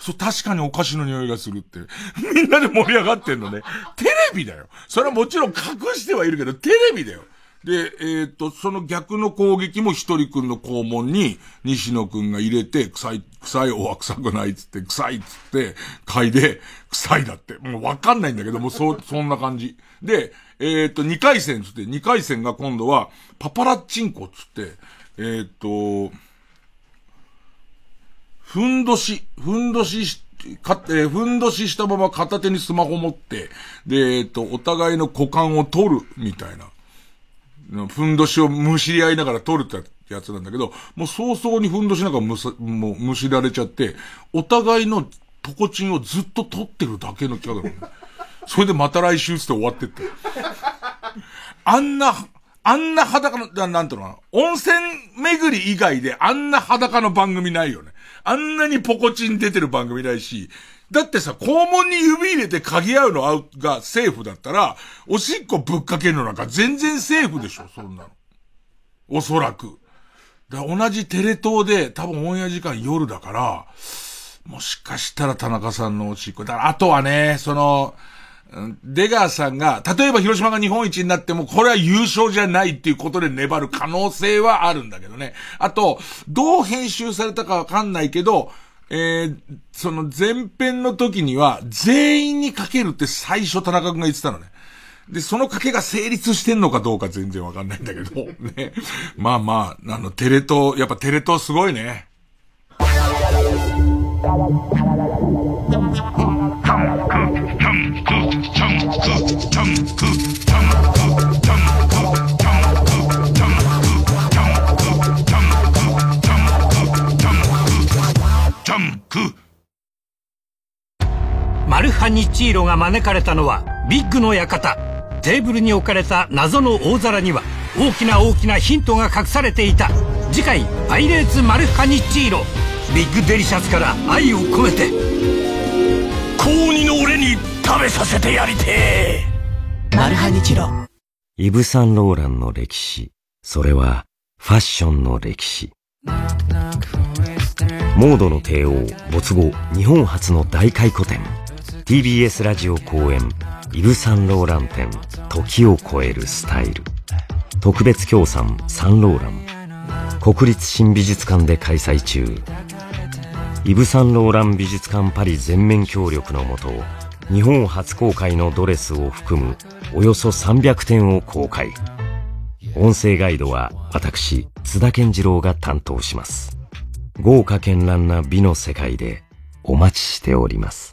そう、確かにお菓子の匂いがするって。みんなで盛り上がってんのね。テレビだよ。それはもちろん隠してはいるけど、テレビだよ。で、えー、っと、その逆の攻撃も一人くんの肛門に、西野くんが入れて、臭い、臭いおは臭くないっつって、臭いっつって、嗅いで、臭いだって。もうわかんないんだけども、そう、そんな感じ。で、えー、っと、二回戦っつって、二回戦が今度は、パパラッチンコっつって、えー、っと、ふんどし、ふんどしし、か、えー、ふんどししたまま片手にスマホ持って、で、えっ、と、お互いの股間を取る、みたいな。ふんどしをむしり合いながら取るってやつなんだけど、もう早々にふんどしなんかむさ、もうむしられちゃって、お互いのポコチンをずっと取ってるだけの企画だもんね。それでまた来週って終わってって。あんな、あんな裸の、なんていうのかな。温泉巡り以外であんな裸の番組ないよね。あんなにポコチン出てる番組ないし、だってさ、肛門に指入れて鍵合うのがセーフだったら、おしっこぶっかけるのなんか全然セーフでしょ、そんなの。おそらく。だら同じテレ東で多分オンエア時間夜だから、もしかしたら田中さんのおしっこ。だからあとはね、その、出川さんが、例えば広島が日本一になっても、これは優勝じゃないっていうことで粘る可能性はあるんだけどね。あと、どう編集されたかわかんないけど、えー、その前編の時には、全員にかけるって最初田中君が言ってたのね。で、その賭けが成立してんのかどうか全然わかんないんだけど、ね。まあまあ、あの、テレ東、やっぱテレ東すごいね。マルハニチーロが招かれたのはビッグの館。テーブルに置かれた謎の大皿には大きな大きなヒントが隠されていた。次回「パイレーツマルハニチーロ」ビッグデリシャスから愛を込めて。高2の俺に食べさせてやりてえ。マルハニチロ。イブ・サンローランの歴史。それはファッションの歴史モードの帝王没後日本初の大回顧展。TBS ラジオ公演イブ・サンローラン展時を超えるスタイル。特別協賛サンローラン。国立新美術館で開催中。イブ・サンローラン美術館パリ全面協力のもと日本初公開のドレスを含むおよそ300点を公開。音声ガイドは私津田健次郎が担当します豪華絢爛な美の世界でお待ちしております。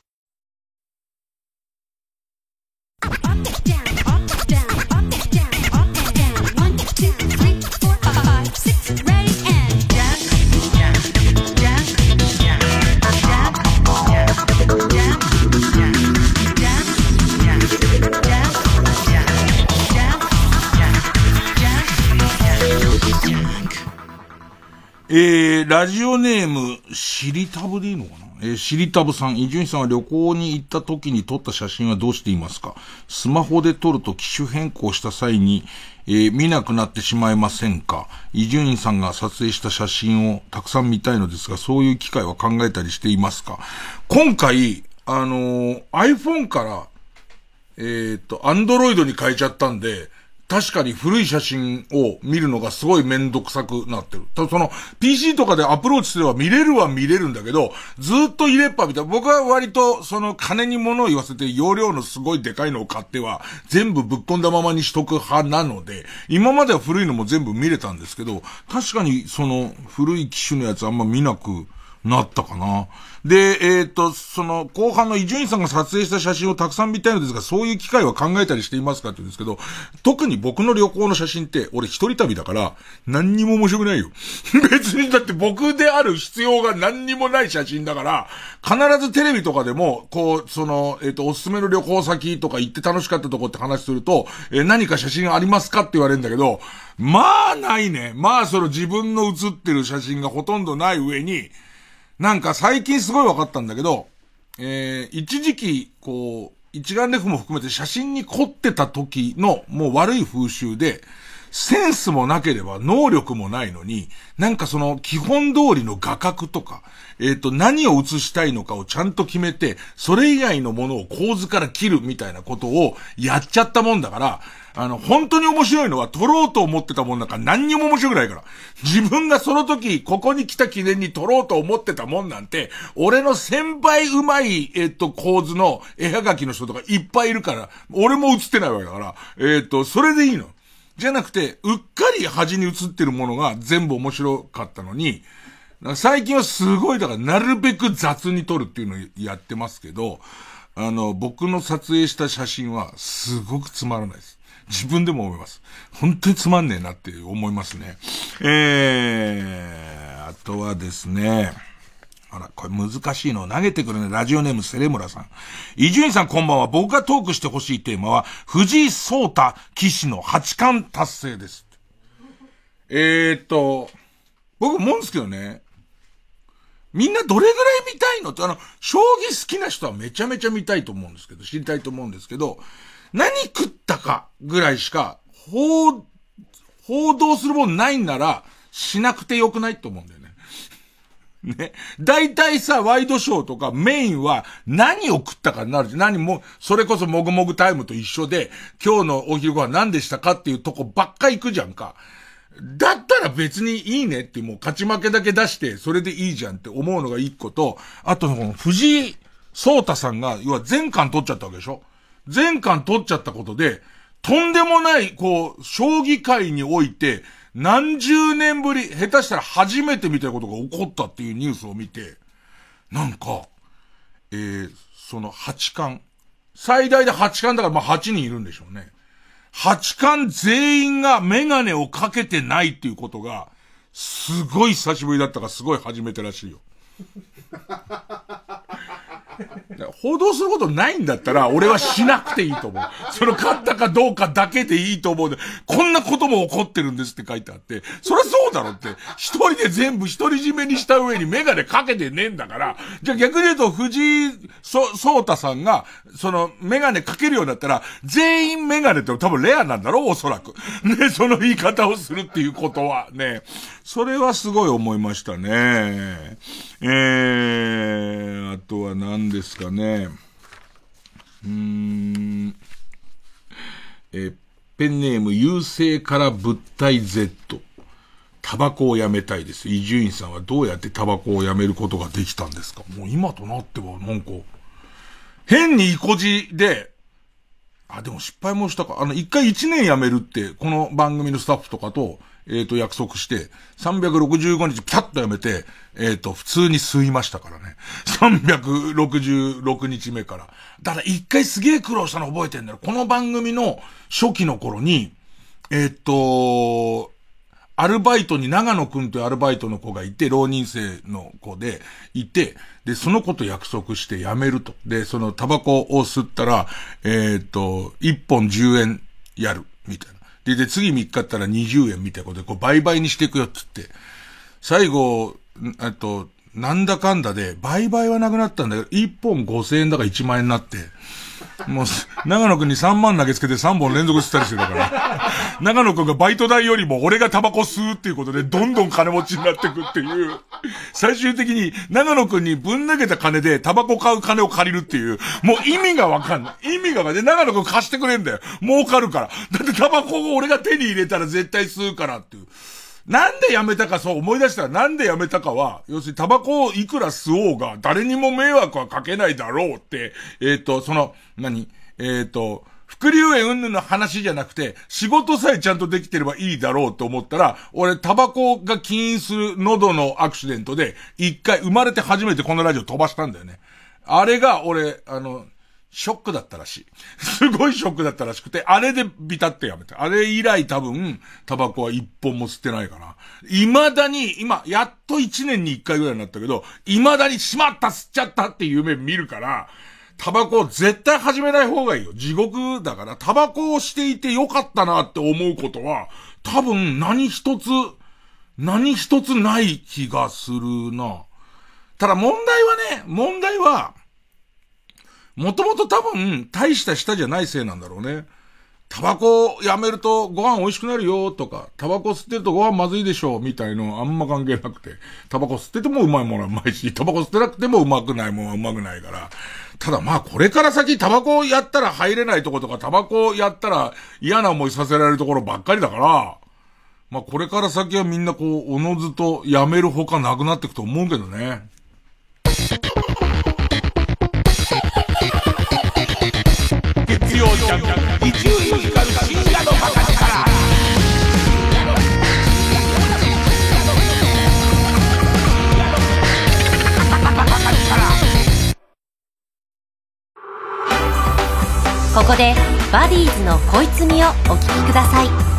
えー、ラジオネーム、しりたぶでいいのかな？えー、しりたぶさん、伊集院さんは旅行に行った時に撮った写真はどうしていますか？スマホで撮ると機種変更した際に、えー、見なくなってしまいませんか？伊集院さんが撮影した写真をたくさん見たいのですが、そういう機会は考えたりしていますか？今回、あのー、iPhone から、えっ、と、Android に変えちゃったんで、確かに古い写真を見るのがすごいめんどくさくなってる。たその、PC とかでアプローチすれば見れるは見れるんだけど、ずっと入れっぱみたいな。僕は割と、その、金に物を言わせて、容量のすごいでかいのを買っては、全部ぶっ込んだままにしとく派なので、今までは古いのも全部見れたんですけど、確かに、その、古い機種のやつあんま見なくなったかな。で、えっ、ー、と、その、後半の伊集院さんが撮影した写真をたくさん見たいのですが、そういう機会は考えたりしていますかって言うんですけど、特に僕の旅行の写真って、俺一人旅だから、何にも面白くないよ。別に、だって僕である必要が何にもない写真だから、必ずテレビとかでも、こう、その、えっ、ー、と、おすすめの旅行先とか行って楽しかったとこって話すると、えー、何か写真ありますかって言われるんだけど、まあないね。まあその自分の写ってる写真がほとんどない上に、なんか最近すごい分かったんだけど、えー、一時期、こう、一眼レフも含めて写真に凝ってた時のもう悪い風習で、センスもなければ能力もないのに、なんかその基本通りの画角とか、えっ、ー、と、何を映したいのかをちゃんと決めて、それ以外のものを構図から切るみたいなことをやっちゃったもんだから、あの、本当に面白いのは撮ろうと思ってたもんなんか何にも面白くないから。自分がその時、ここに来た記念に撮ろうと思ってたもんなんて、俺の先輩うまい、えっと、構図の絵はがきの人とかいっぱいいるから、俺も映ってないわけだから、えっと、それでいいの。じゃなくて、うっかり端に映ってるものが全部面白かったのに、最近はすごい、だからなるべく雑に撮るっていうのをやってますけど、あの、僕の撮影した写真はすごくつまらないです。自分でも思います。本当につまんねえなって思いますね。えー、あとはですね、あら、これ難しいのを投げてくるね。ラジオネームセレムラさん。伊集院さんこんばんは。僕がトークしてほしいテーマは、藤井聡太騎士の八冠達成です。えー、っと、僕思うんですけどね。みんなどれぐらい見たいの？って、あの、将棋好きな人はめちゃめちゃ見たいと思うんですけど、知りたいと思うんですけど、何食ったかぐらいしか、報、報道するもんないんなら、しなくてよくないと思うんだよね。ね。大体さ、ワイドショーとかメインは何を食ったかになるし、何も、それこそもぐもぐタイムと一緒で、今日のお昼ご飯何でしたかっていうとこばっか行くじゃんか。だったら別にいいねってもう勝ち負けだけ出して、それでいいじゃんって思うのが一個と、あとこの藤井聡太さんが、要は全巻取っちゃったわけでしょ全巻取っちゃったことで、とんでもない、こう、将棋界において、何十年ぶり、下手したら初めてみたいなことが起こったっていうニュースを見て、なんか、えー、その八冠。最大で八冠だからまあ八人いるんでしょうね。八冠全員がメガネをかけてないっていうことが、すごい久しぶりだったからすごい初めてらしいよ。報道することないんだったら、俺はしなくていいと思う。その勝ったかどうかだけでいいと思うで、こんなことも起こってるんですって書いてあって、そりゃそうだろって。一人で全部独り占めにした上にメガネかけてねえんだから、じゃあ逆に言うと藤井そ、そうたさんが、そのメガネかけるようになったら、全員メガネって多分レアなんだろうおそらく。ね、その言い方をするっていうことはね。それはすごい思いましたね。えー、あとは何ですかね。うーん。え、ペンネーム、優勢から物体 Z。タバコをやめたいです。伊集院さんはどうやってタバコをやめることができたんですか？もう今となっては、なんか、変に意固地で、あ、でも失敗もしたか。あの、一回一年辞めるって、この番組のスタッフとかと、えっ、ー、と、約束して、365日ピタッとやめて、えっ、ー、と、普通に吸いましたからね。366日目から。ただ一回すげえ苦労したの覚えてんだよ。この番組の初期の頃に、えっ、ー、と、アルバイトに長野くんというアルバイトの子がいて、浪人生の子でいて、で、その子と約束して辞めると。で、そのタバコを吸ったら、えっ、と、1本10円やる、みたいな。で、で、次3日ったら20円みたいなことで、こう、倍々にしていくよっつって。最後、えっと、なんだかんだで、倍々はなくなったんだけど、1本5000円だから1万円になって、もう、長野くんに3万投げつけて3本連続したりしてたから、長野くんがバイト代よりも俺がタバコ吸うっていうことで、どんどん金持ちになってくっていう、最終的に長野くんにぶん投げた金でタバコ買う金を借りるっていう、もう意味がわかんない。意味がわかんない。長野くん貸してくれんだよ。儲かるから。だってタバコを俺が手に入れたら絶対吸うからっていう。なんでやめたかそう思い出したらなんでやめたかは、要するにタバコをいくら吸おうが誰にも迷惑はかけないだろうって、えっ、ー、と、その、何えっ、ー、と、副流炎云々の話じゃなくて、仕事さえちゃんとできてればいいだろうと思ったら、俺、タバコが起因する喉のアクシデントで、一回生まれて初めてこのラジオ飛ばしたんだよね。あれが、俺、あの、ショックだったらしい。すごいショックだったらしくて、あれでビタってやめた。あれ以来多分、タバコは一本も吸ってないかな。未だに、今、やっと一年に一回ぐらいになったけど、未だにしまった吸っちゃったっていう夢見るから、タバコ絶対始めない方がいいよ。地獄だから、タバコをしていてよかったなって思うことは、多分何一つ、何一つない気がするな。ただ問題はね、問題は、もともと多分、大した舌じゃないせいなんだろうね。タバコやめるとご飯美味しくなるよとか、タバコ吸ってるとご飯まずいでしょみたいのあんま関係なくて、タバコ吸っててもうまいものはうまいし、タバコ吸ってなくてもうまくないものはうまくないから。ただまあこれから先タバコやったら入れないとことか、タバコやったら嫌な思いさせられるところばっかりだから、まあこれから先はみんなこう、おのずとやめるほかなくなっていくと思うけどね。曜ジャンク伊集院光深夜のバカ力ここでバディーズの「こいつみ」をお聴きください。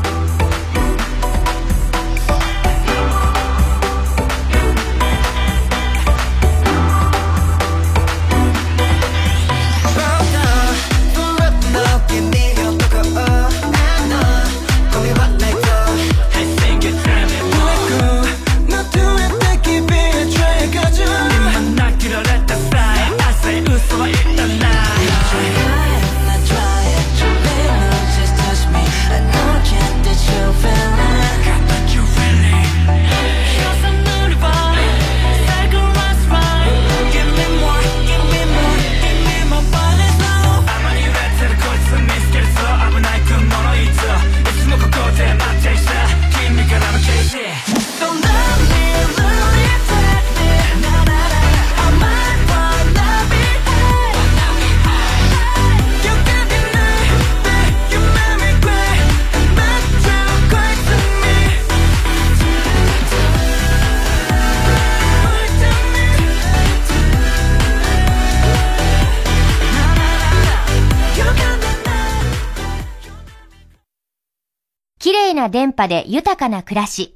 な電波で豊かな暮らし。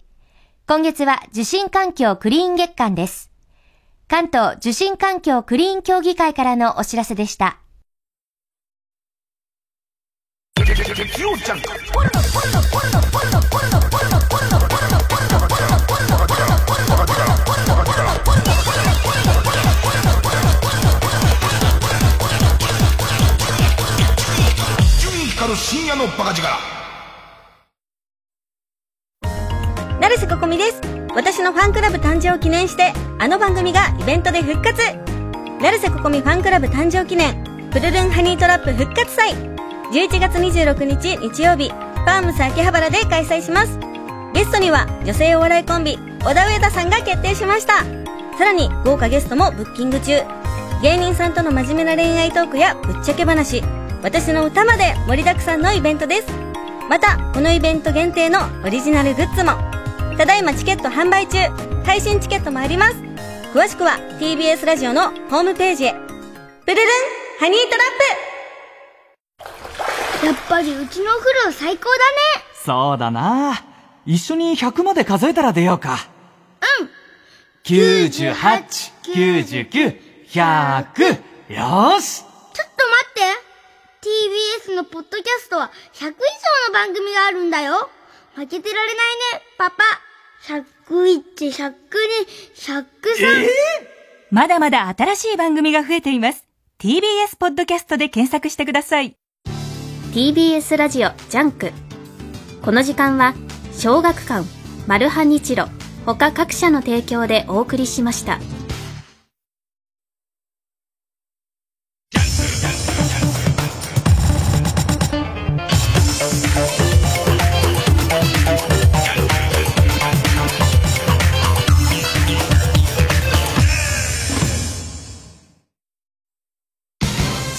今月は受信環境クリーン月間です。関東受信環境クリーン協議会からのお知らせでした。深夜のバカ力成瀬ここみです。私のファンクラブ誕生を記念して、あの番組がイベントで復活成瀬ここみファンクラブ誕生記念、プルルンハニートラップ復活祭 !11 月26日日曜日、パームス秋葉原で開催します。ゲストには女性お笑いコンビ、小田上田さんが決定しました。さらに豪華ゲストもブッキング中。芸人さんとの真面目な恋愛トークやぶっちゃけ話、私の歌まで盛りだくさんのイベントです。また、このイベント限定のオリジナルグッズもただいまチケット販売中。配信チケットもあります。詳しくは TBS ラジオのホームページへ。プルルンハニートラップ。やっぱりうちのお風呂最高だね。そうだな。一緒に100まで数えたら出ようか。うん。98、99、100よし。ちょっと待って。TBS のポッドキャストは100以上の番組があるんだよ負けてられないね、パパ。101、102、103。えー、まだまだ新しい番組が増えています。TBS ポッドキャストで検索してください。TBS ラジオジャンク。この時間は、小学館、マルハニチロ、他各社の提供でお送りしました。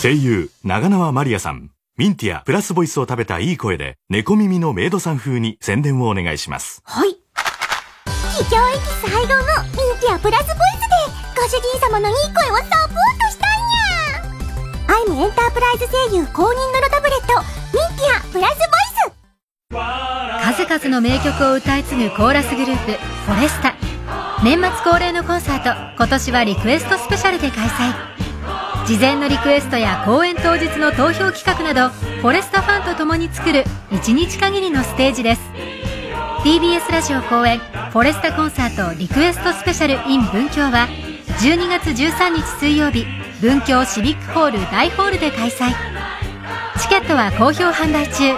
声優、長縄マリアさん。ミンティアプラスボイスを食べたいい声で、猫耳のメイドさん風に宣伝をお願いします。はい。企業エキス配合のミンティアプラスボイスで、ご主人様のいい声をサポートしたんや。アイムエンタープライズ声優公認のタブレット、ミンティアプラスボイス。数々の名曲を歌い継ぐコーラスグループ、フォレスタ。年末恒例のコンサート、今年はリクエストスペシャルで開催。事前のリクエストや公演当日の投票企画などフォレスタファンと共に作る1日限りのステージです。TBS ラジオ公演フォレスタコンサートリクエストスペシャル in 文京は12月13日水曜日文京シビックホール大ホールで開催。チケットは好評販売中。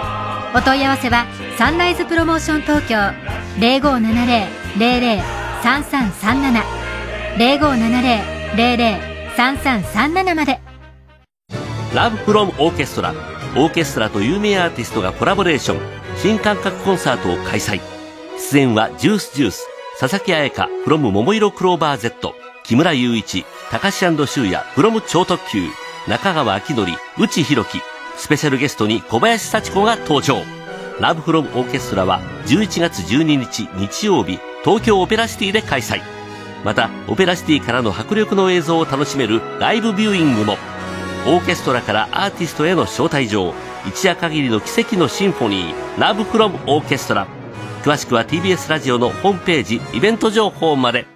お問い合わせはサンライズプロモーション東京0570-003337 0570-00 3337まで。ラブフロムオーケストラ。オーケストラと有名アーティストがコラボレーション。新感覚コンサートを開催。出演はジュースジュース。佐々木彩香フロム桃色クローバー Z 木村雄一高橋修也フロム超特急。中川明則内弘樹。スペシャルゲストに小林幸子が登場。ラブフロムオーケストラは11月12日日曜日東京オペラシティで開催。またオペラシティからの迫力の映像を楽しめるライブビューイングも。オーケストラからアーティストへの招待状。一夜限りの奇跡のシンフォニーラブフロムオーケストラ。詳しくは TBS ラジオのホームページイベント情報まで。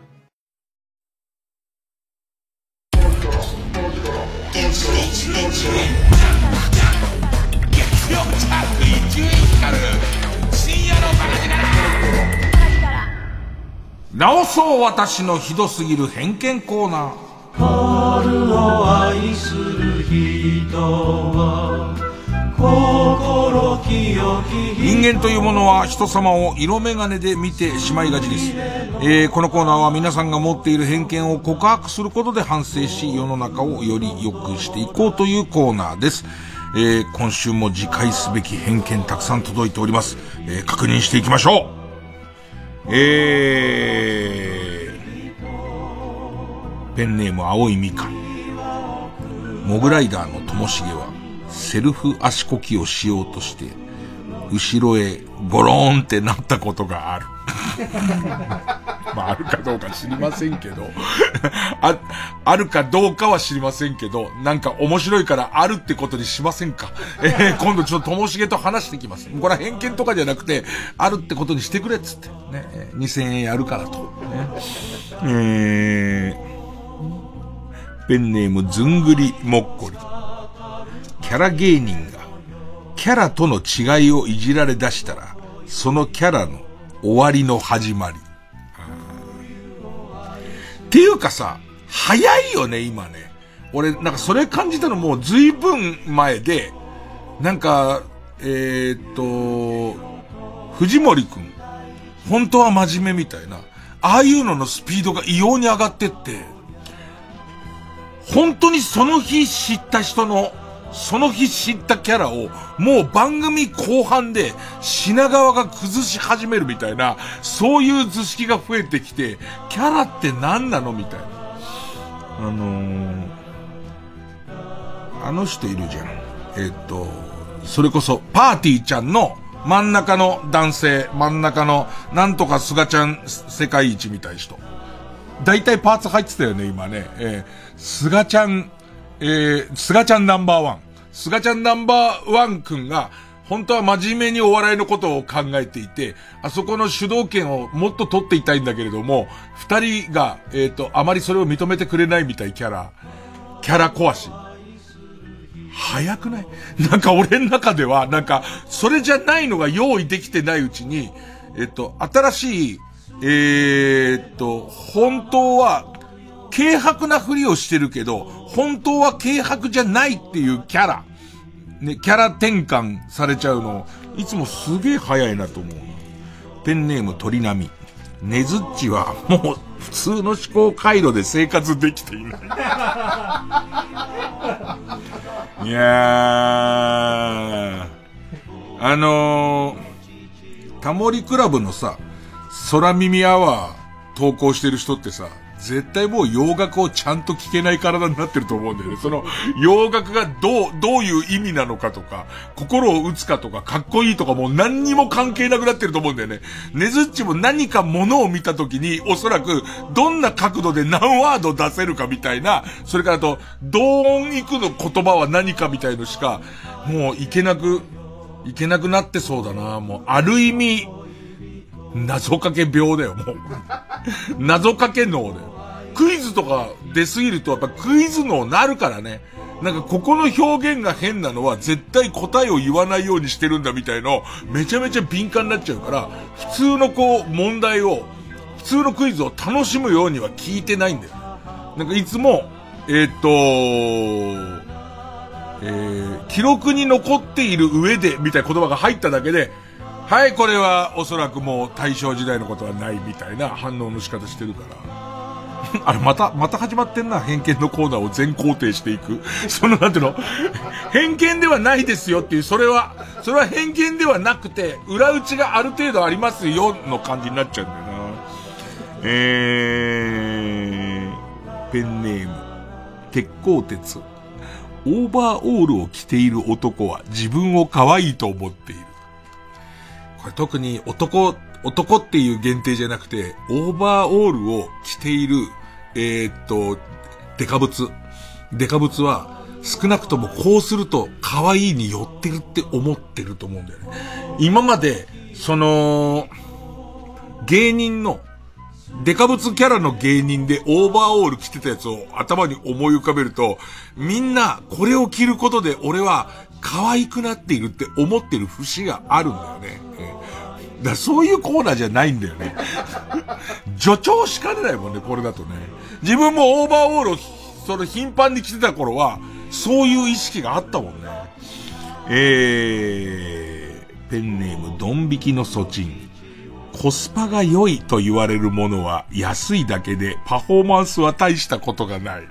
直そう私のひどすぎる偏見コーナー。春を愛する人は心清き人間というものは人様を色眼鏡で見てしまいがちです、えーこのコーナーは皆さんが持っている偏見を告白することで反省し世の中をより良くしていこうというコーナーです。えー今週も自戒すべき偏見たくさん届いております、えー確認していきましょうえー、ペンネーム青いみかん。モグライダーのともしげはセルフ足こきをしようとして後ろへゴローンってなったことがある。まああるかどうか知りませんけど あ、あるかどうかは知りませんけど、なんか面白いからあるってことにしませんか？えー今度ちょっとともしげと話してきます。これは偏見とかじゃなくて、あるってことにしてくれっつって。ね、2000円やるからと。ね、えー、ペンネームずんぐりもっこり。キャラ芸人が、キャラとの違いをいじられ出したら、そのキャラの終わりの始まり。っていうかさ、早いよね、今ね。俺、なんかそれ感じたのもう随分前で、なんか、えー、っと、藤森くん、本当は真面目みたいな、ああいうののスピードが異様に上がってって、本当にその日知った人の、その日知ったキャラを、もう番組後半で品川が崩し始めるみたいな、そういう図式が増えてきて、キャラって何なのみたいな。あのー、あの人いるじゃん。えっと、それこそ、パーティーちゃんの真ん中の男性、真ん中の、なんとかすがちゃん世界一みたい人。大体パーツ入ってたよね、今ね。えー、すがちゃん、えー、すがちゃんナンバーワン。すがちゃんナンバーワンくんが、本当は真面目にお笑いのことを考えていて、あそこの主導権をもっと取っていたいんだけれども、二人が、えっ、と、あまりそれを認めてくれないみたいキャラ、キャラ壊し。早くない？なんか俺の中では、なんか、それじゃないのが用意できてないうちに、えっと、新しい、えーっと、本当は、軽薄なふりをしてるけど、本当は軽薄じゃないっていうキャラ、ね、キャラ転換されちゃうの、いつもすげえ早いなと思う。ペンネーム鳥波。ねずっちはもう普通の思考回路で生活できていない。いやー、あのー、タモリクラブのさ、空耳アワー投稿してる人ってさ、絶対もう洋楽をちゃんと聴けない体になってると思うんだよね。その、洋楽がどう、どういう意味なのかとか、心を打つかとか、かっこいいとかもう何にも関係なくなってると思うんだよね。ねずっちも何か物を見た時に、おそらく、どんな角度で何ワード出せるかみたいな、それからと、同音いくの言葉は何かみたいのしか、もういけなく、いけなくなってそうだな。もう、ある意味、謎かけ病だよ、もう。謎かけ脳だよ。クイズとか出すぎるとやっぱクイズ脳なるからね。なんかここの表現が変なのは絶対答えを言わないようにしてるんだみたいのめちゃめちゃ敏感になっちゃうから、普通のこう問題を、普通のクイズを楽しむようには聞いてないんだよ。なんかいつも、えーっと、えー、記録に残っている上でみたいな言葉が入っただけで、はい、これはおそらくもう大正時代のことはないみたいな反応の仕方してるから。あれ、また、また始まってんな、偏見のコーナーを全肯定していく。その、なんていうの？偏見ではないですよっていう、それは、それは偏見ではなくて、裏打ちがある程度ありますよ、の感じになっちゃうんだよな。えー、ペンネーム、鉄鋼鉄。オーバーオールを着ている男は自分を可愛いと思っている。これ特に男、男っていう限定じゃなくて、オーバーオールを着ている、えーっと、デカブツ。デカブツは、少なくともこうすると可愛いに寄ってるって思ってると思うんだよね。今まで、その、芸人の、デカブツキャラの芸人でオーバーオール着てたやつを頭に思い浮かべると、みんなこれを着ることで俺は可愛くなっているって思ってる節があるんだよね。だそういうコーナーじゃないんだよね。助長しかねないもんね、これだとね。自分もオーバーオールを、その頻繁に着てた頃は、そういう意識があったもんね。えー、ペンネームドン引きのソチン。コスパが良いと言われるものは安いだけでパフォーマンスは大したことがない。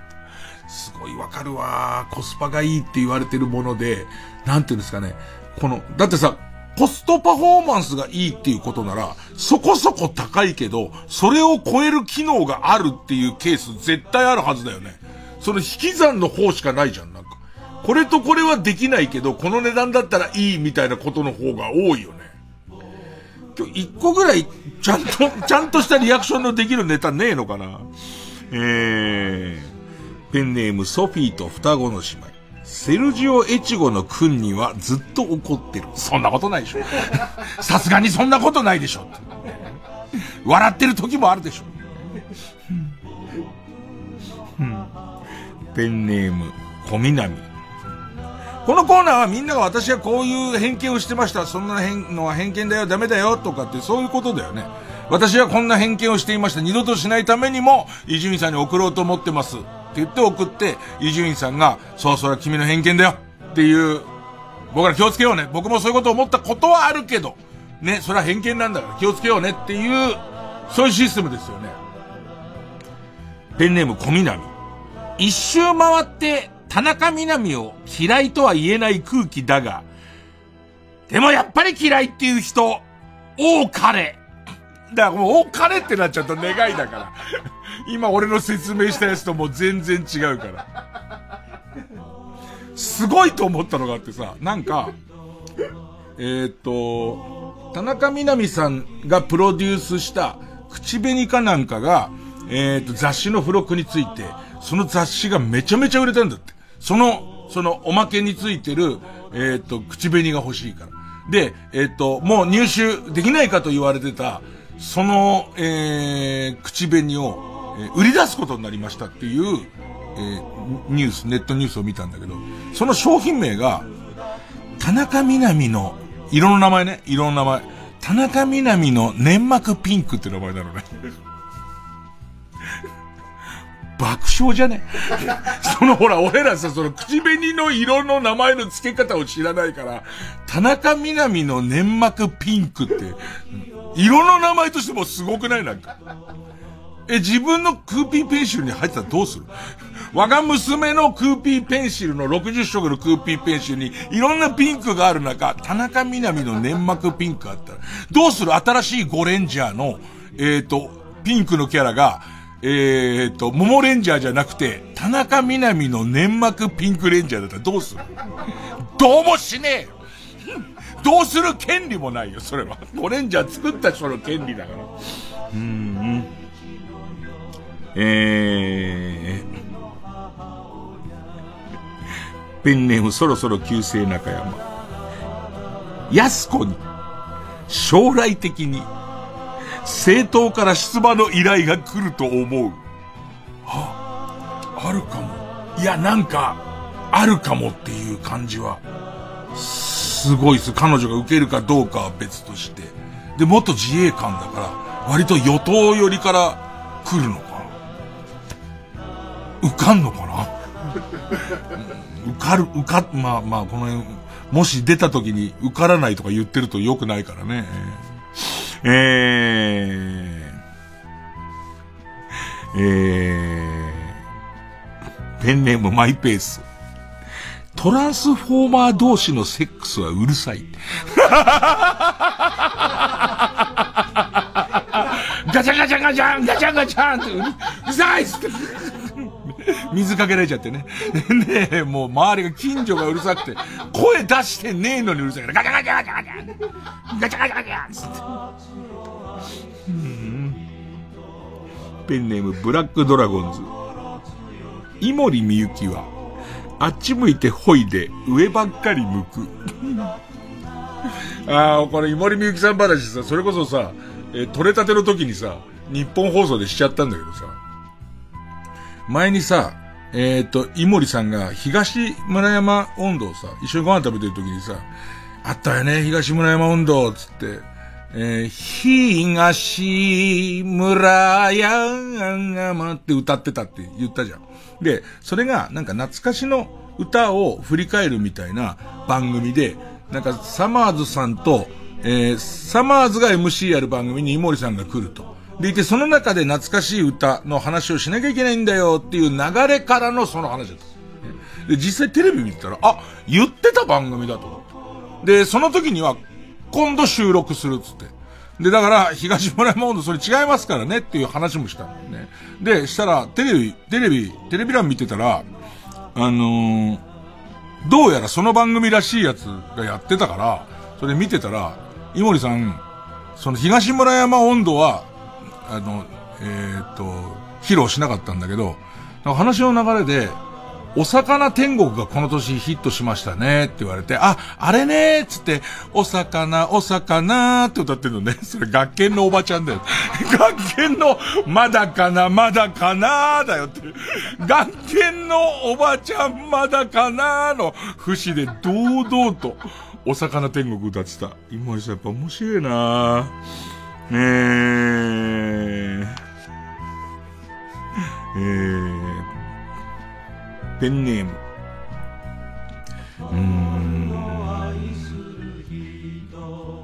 すごいわかるわ。コスパがいいって言われてるもので、なんていうんですかね。この、だってさ、コストパフォーマンスがいいっていうことなら、そこそこ高いけど、それを超える機能があるっていうケース絶対あるはずだよね。その引き算の方しかないじゃん、なんか。これとこれはできないけど、この値段だったらいいみたいなことの方が多いよね。今日一個ぐらい、ちゃんと、ちゃんとしたリアクションのできるネタねえのかな？えー、ペンネームソフィーと双子の姉妹。セルジオ・エチゴの君にはずっと怒ってる。そんなことないでしょ。さすがにそんなことないでしょ。笑ってる時もあるでしょう。ペンネーム、小南。このコーナーはみんなが私はこういう偏見をしてました。そんな変のは偏見だよ、ダメだよ、とかってそういうことだよね。私はこんな偏見をしていました。二度としないためにも、伊集院さんに送ろうと思ってます。って言って送って、伊集院さんが、そうそれは君の偏見だよ。っていう、僕ら気をつけようね。僕もそういうことを思ったことはあるけど、ね、それは偏見なんだから気をつけようねっていう、そういうシステムですよね。ペンネーム小南。一周回って、田中みな実を嫌いとは言えない空気だが、でもやっぱり嫌いっていう人、多かれ。だからもう、多かれってなっちゃうと願いだから。今俺の説明したやつともう全然違うから。すごいと思ったのがあってさ、なんか、えー、っと、田中みな実さんがプロデュースした口紅かなんかが、えー、っと、雑誌の付録について、その雑誌がめちゃめちゃ売れたんだって。その、そのおまけについてる、えっ、と、口紅が欲しいから。で、えっ、と、もう入手できないかと言われてた、その、えー、口紅を、えー、売り出すことになりましたっていう、えー、ニュース、ネットニュースを見たんだけど、その商品名が、田中みな実の、色の名前ね、色の名前。田中みな実の粘膜ピンクって名前なのね。爆笑じゃね？そのほら、俺らさ、その口紅の色の名前の付け方を知らないから、田中みな実の粘膜ピンクって、色の名前としてもすごくない？なんか。え、自分のクーピーペンシルに入ってたらどうする？我が娘のクーピーペンシルの60色のクーピーペンシルにいろんなピンクがある中、田中みな実の粘膜ピンクあったら、どうする？新しいゴレンジャーの、えっ、ー、と、ピンクのキャラが、えー、っと、モモレンジャーじゃなくて、田中みな実の粘膜ピンクレンジャーだったらどうする？どうもしねえよどうする権利もないよ、それは。ゴレンジャー作った人の権利だから。うん。えー、ペンネームそろそろ旧姓中山。安子に、将来的に、政党から出馬の依頼が来ると思う。はあ、あるかも。いや、なんか、あるかもっていう感じは、すごいです。彼女が受けるかどうかは別として。で、元自衛官だから、割と与党寄りから来るのかな。受かんのかな受かる、受か、まあまあ、この辺、もし出た時に受からないとか言ってると良くないからね。えー、えー、ペンネームマイペース。トランスフォーマー同士のセックスはうるさい。ガチャガチャガチャンガチャガチャンってうるさいっつって。水かけられちゃってね。ね、もう周りが近所がうるさくて、声出してねえのにうるさいから、ガチャガチャガチャガチャガチャガチャガチャつって。ペンネームブラックドラゴンズ。井森美幸は、あっち向いてほいで、上ばっかり向く。ああ、これ、井森美幸さん話さ、それこそさ、えー、取れたての時にさ、日本放送でしちゃったんだけどさ、前にさ、えっ、ー、と、井森さんが東村山温度をさ、一緒にご飯食べてる時にさ、あったよね、東村山温度、つって、えー、東村山って歌ってたって言ったじゃん。で、それがなんか懐かしの歌を振り返るみたいな番組で、なんかサマーズさんと、えー、サマーズが MC やる番組に井森さんが来ると。でいて、その中で懐かしい歌の話をしなきゃいけないんだよっていう流れからのその話だった。で、実際テレビ見てたら、あ、言ってた番組だと思って。で、その時には、今度収録するっつって。で、だから、東村山温度それ違いますからねっていう話もしたんだよね。で、したら、テレビ、テレビ、テレビ欄見てたら、あのー、どうやらその番組らしいやつがやってたから、それ見てたら、井森さん、その東村山温度は、あの、えー、っと、披露しなかったんだけど、話の流れで、お魚天国がこの年ヒットしましたねって言われて、あ、あれねーっつって、お魚、お魚って歌ってるのね。それ学研のおばちゃんだよ。学研のまだかな、まだかなーだよって。学研のおばちゃんまだかなーの節で堂々とお魚天国歌ってた。今森さんやっぱ面白いなねえー。えー、ペンネーム。うん。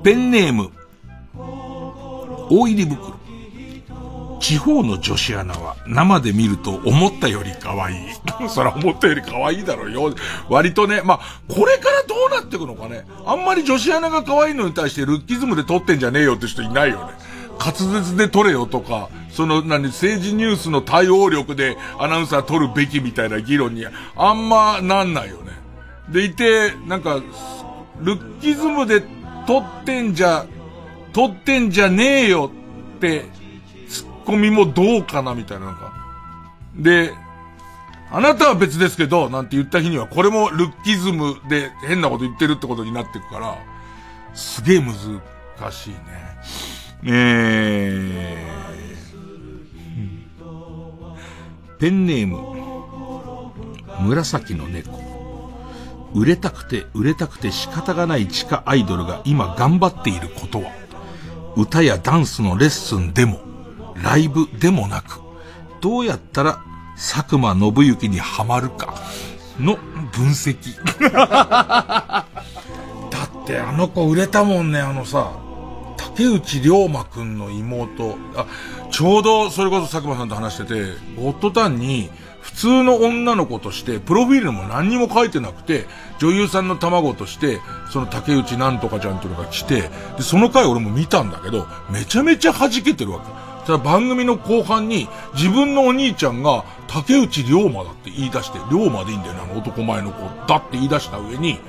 ペンネーム。大入り袋。地方の女子アナは生で見ると思ったより可愛い。そら思ったより可愛いだろうよ。割とね、まあ、これからどうなっていくのかね。あんまり女子アナが可愛いのに対してルッキズムで撮ってんじゃねえよって人いないよね。滑舌で撮れよとか、その何、政治ニュースの対応力でアナウンサー撮るべきみたいな議論にあんまなんないよね。でいて、なんか、ルッキズムで撮ってんじゃ、撮ってんじゃねえよってコミもどうかなみたいななんか。で、あなたは別ですけど、なんて言った日には、これもルッキズムで変なこと言ってるってことになってくから、すげえ難しいね。えー、ペンネーム、紫の猫。売れたくて売れたくて仕方がない地下アイドルが今頑張っていることは、歌やダンスのレッスンでも、ライブでもなく、どうやったら佐久間信行にはまるかの分析。だってあの子売れたもんね、あのさ、竹内涼真くんの妹。あ、ちょうどそれこそ佐久間さんと話してて、ゴッドタンに普通の女の子として、プロフィールも何にも書いてなくて、女優さんの卵として、その竹内なんとかちゃんというのが来て、で、その回俺も見たんだけど、めちゃめちゃ弾けてるわけ。ただ番組の後半に自分のお兄ちゃんが竹内龍馬だって言い出して、龍馬でいいんだよね、あの男前の子だって言い出した上に、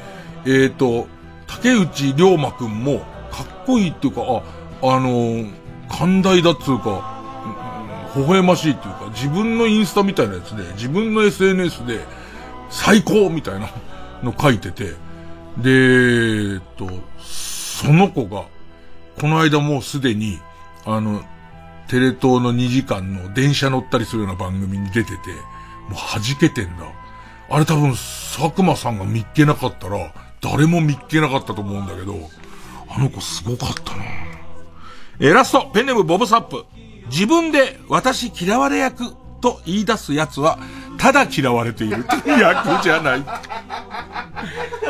えっ、ー、と、竹内龍馬くんもかっこいいっていうか、あ、あのー、寛大だっつうか、微笑ましいっていうか、自分のインスタみたいなやつで、自分の SNS で、最高みたいなの書いてて、で、えっと、その子が、この間もうすでに、あの、テレ東の2時間の電車乗ったりするような番組に出てて、もう弾けてんだ。あれ多分、佐久間さんが見っけなかったら、誰も見っけなかったと思うんだけど、あの子すごかったなえ、ラスト、ペネムボブサップ。自分で私嫌われ役と言い出す奴は、ただ嫌われている役じゃない。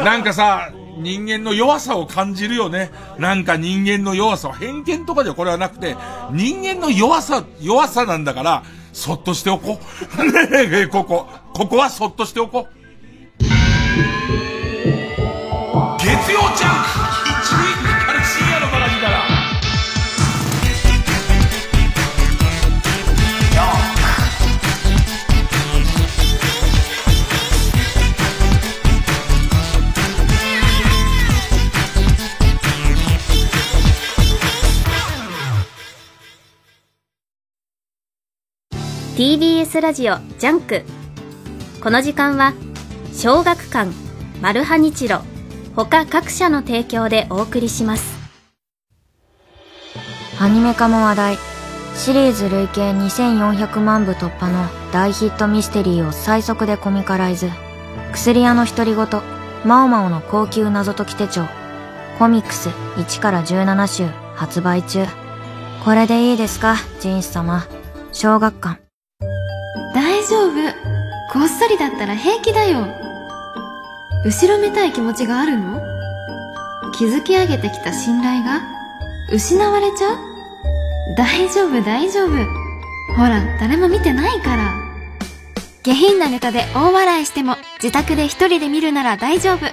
なんかさ、人間の弱さを感じるよね。なんか人間の弱さは偏見とかでこれはなくて、人間の弱さ、弱さなんだから、そっとしておこう。ねえ、ここ。ここはそっとしておこう。月曜ジャンク TBS ラジオジャンク。この時間は小学館マルハニチロ他各社の提供でお送りします。アニメ化も話題。シリーズ累計2400万部突破の大ヒットミステリーを最速でコミカライズ。薬屋の独り言マオマオの高級謎解き手帳。コミックス1から17週発売中。これでいいですかジンス様。小学館。大丈夫。こっそりだったら平気だよ。後ろめたい気持ちがあるの？築き上げてきた信頼が？失われちゃう？大丈夫大丈夫。ほら誰も見てないから。下品なネタで大笑いしても自宅で一人で見るなら大丈夫。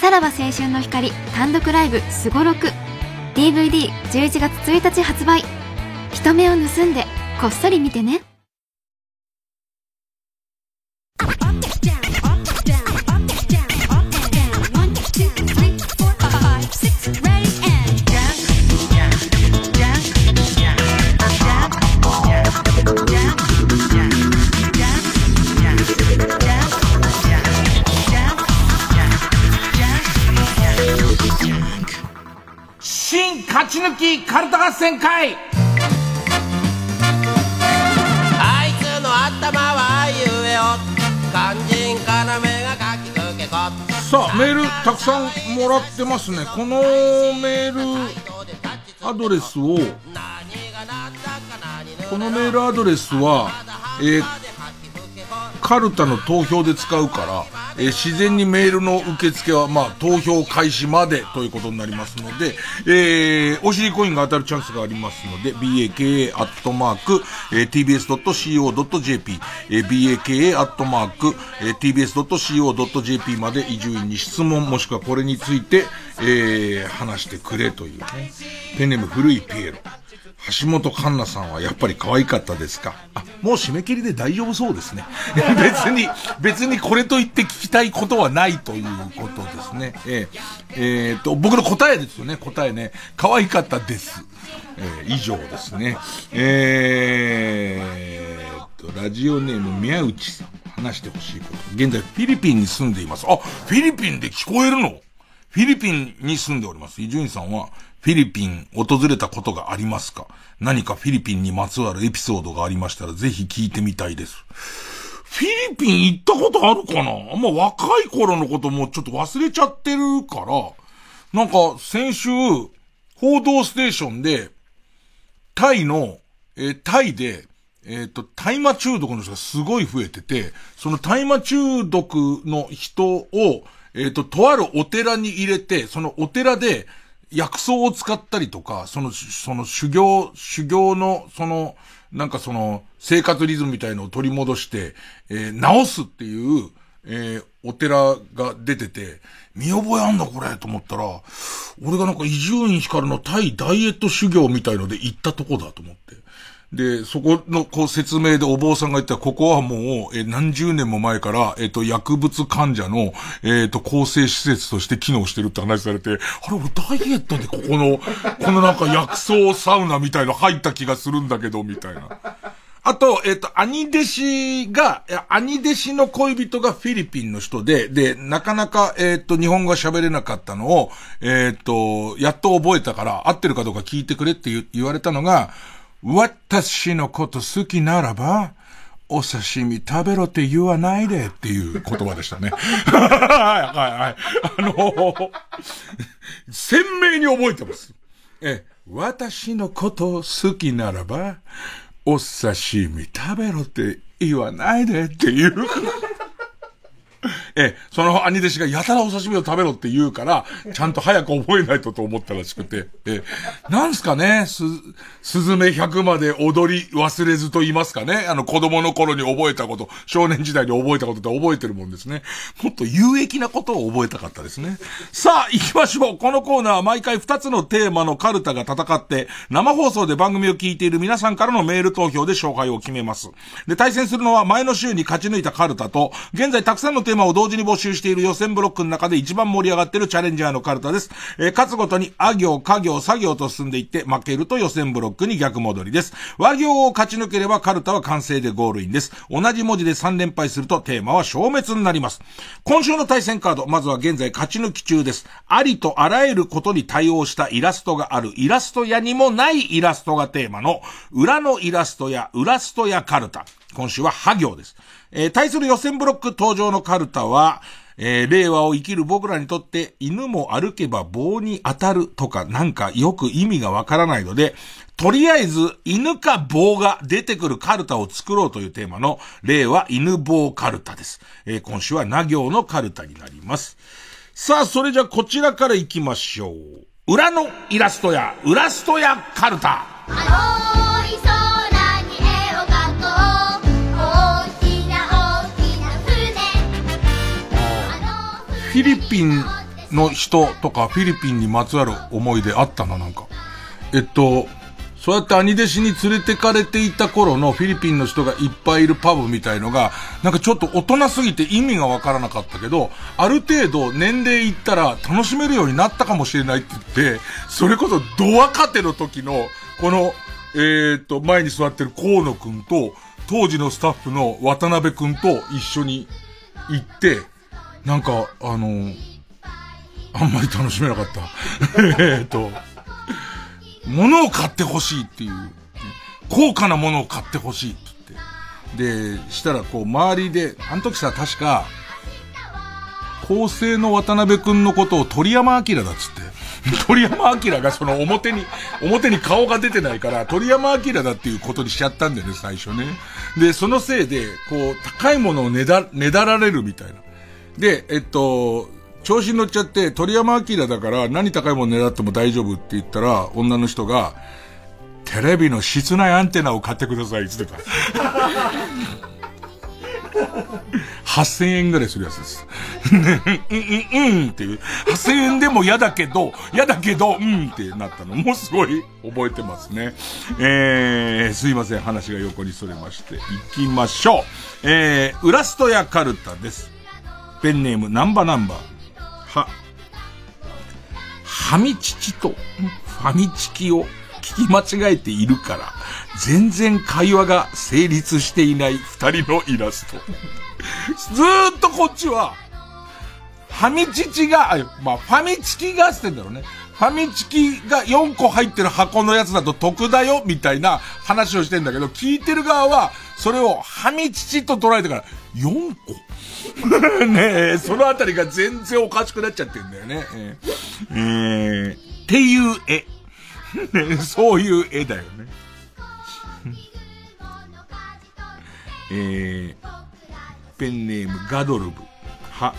さらば青春の光単独ライブすごろく。DVD11 月1日発売。人目を盗んでこっそり見てね。勝ち抜きカルタ合戦会。あいつの頭はあいうえお肝心要がかきくけこさあメールたくさんもらってますね。このメールアドレスをこのメールアドレスは、えーカルタの投票で使うから、えー自然にメールの受付は、まあ、投票開始までということになりますので、えー、お尻コインが当たるチャンスがありますので、baka アットマーク、えー tbs.co.jp、えー baka アットマーク、えー tbs.co.jp まで伊集院に質問もしくはこれについて、えー、話してくれというね。ペンネーム古いピエロ。橋本環奈さんはやっぱり可愛かったですか？あ、もう締め切りで大丈夫そうですね。別に、別にこれと言って聞きたいことはないということですね。えーえーと、僕の答えですよね、答えね。可愛かったです。えー以上ですね。えーと、ラジオネーム宮内さん。話してほしいこと。現在フィリピンに住んでいます。あ、フィリピンで聞こえるの？フィリピンに住んでおります。伊集院さんは、フィリピン訪れたことがありますか？何かフィリピンにまつわるエピソードがありましたら、ぜひ聞いてみたいです。フィリピン行ったことあるかな？あんま若い頃のこともちょっと忘れちゃってるから、なんか先週、報道ステーションで、タイの、えータイで、えっ、と、大麻中毒の人がすごい増えてて、その大麻中毒の人を、えっ、と、とあるお寺に入れて、そのお寺で薬草を使ったりとか、その、その修行、修行の、その、なんかその、生活リズムみたいのを取り戻して、えー直すっていう、えーお寺が出てて、見覚えあんだこれ？と思ったら、俺がなんか伊集院光の対ダイエット修行みたいので行ったとこだと思って。で、そこのこう説明でお坊さんが言ったら、ここはもう、え何十年も前から、えっ、と、薬物患者の、えっ、と、構成施設として機能してるって話されて、あれ、俺ダイエットでここの、このなんか薬草サウナみたいの入った気がするんだけど、みたいな。あと、えっ、と、兄弟子が、兄弟子の恋人がフィリピンの人で、で、なかなか、えっ、と、日本語が喋れなかったのを、えっ、と、やっと覚えたから、合ってるかどうか聞いてくれって言われたのが、私のこと好きならば、お刺身食べろって言わないでっていう言葉でしたね。はい、はい、はい。あの鮮明に覚えてます。え、私のこと好きならば、お刺身食べろって言わないでっていう。ええ、その兄弟子がやたらお刺身を食べろって言うから、ちゃんと早く覚えないとと思ったらしくて、え、なんすかね、す、すずめ100まで踊り忘れずと言いますかね、あの子供の頃に覚えたこと、少年時代に覚えたことって覚えてるもんですね。もっと有益なことを覚えたかったですね。さあ、行きましょう。このコーナーは毎回2つのテーマのカルタが戦って、生放送で番組を聞いている皆さんからのメール投票で勝敗を決めます。で、対戦するのは前の週に勝ち抜いたカルタと、現在たくさんのテーマを同同時に募集している予選ブロックの中で一番盛り上がっているチャレンジャーのカルタです。えー、勝つごとに、あ行、家行、作業と進んでいって、負けると予選ブロックに逆戻りです。和行を勝ち抜ければカルタは完成でゴールインです。同じ文字で3連敗するとテーマは消滅になります。今週の対戦カード、まずは現在勝ち抜き中です。ありとあらゆることに対応したイラストがあるイラスト屋にもないイラストがテーマの裏のイラストや裏ストやカルタ。今週はハ行です。えー、対する予選ブロック登場のカルタは、えー、令和を生きる僕らにとって犬も歩けば棒に当たるとかなんかよく意味がわからないので、とりあえず犬か棒が出てくるカルタを作ろうというテーマの令和犬棒カルタです。えー、今週はな行のカルタになります。さあ、それじゃこちらから行きましょう。裏のイラストや、裏ストやカルタ。フィリピンの人とかフィリピンにまつわる思い出あったな、なんか。えっと、そうやって兄弟子に連れてかれていた頃のフィリピンの人がいっぱいいるパブみたいのが、なんかちょっと大人すぎて意味がわからなかったけど、ある程度年齢いったら楽しめるようになったかもしれないって言って、それこそド若手の時の、この、えー、っと、前に座ってる河野くんと、当時のスタッフの渡辺くんと一緒に行って、なんか、あの、あんまり楽しめなかった。えっと、物を買ってほしいっていう、高価なものを買ってほしいって言って。で、したらこう周りで、あの時さ、確か、構成の渡辺くんのことを鳥山明だっつって。鳥山明がその表に、表に顔が出てないから、鳥山明だっていうことにしちゃったんだよね、最初ね。で、そのせいで、こう、高いものをねだ、ねだられるみたいな。で、えっと、調子に乗っちゃって、鳥山明だから何高いもの狙っても大丈夫って言ったら、女の人が、テレビの室内アンテナを買ってくださいって言ってた。8000円ぐらいするやつです。うん、うん、うんっていう。8000円でも嫌だけど、嫌だけど、うんってなったのもすごい覚えてますね。えー、すいません、話が横にそれまして。行きましょう。えー、ウラストやカルタです。ペンネーム、ナンバナンバー。は、はみちちと、ファミチキを聞き間違えているから、全然会話が成立していない二人のイラスト。ずーっとこっちは、ファミチチが、まあ、ファミチキがってんだろうね。ファミチキが4個入ってる箱のやつだと得だよ、みたいな話をしてんだけど、聞いてる側は、それをファミチチと捉えてから、4個 ねえ、そのあたりが全然おかしくなっちゃってんだよね。え、えー、っていう絵。ね、そういう絵だよね。えー、ペンネームガドルブ。は、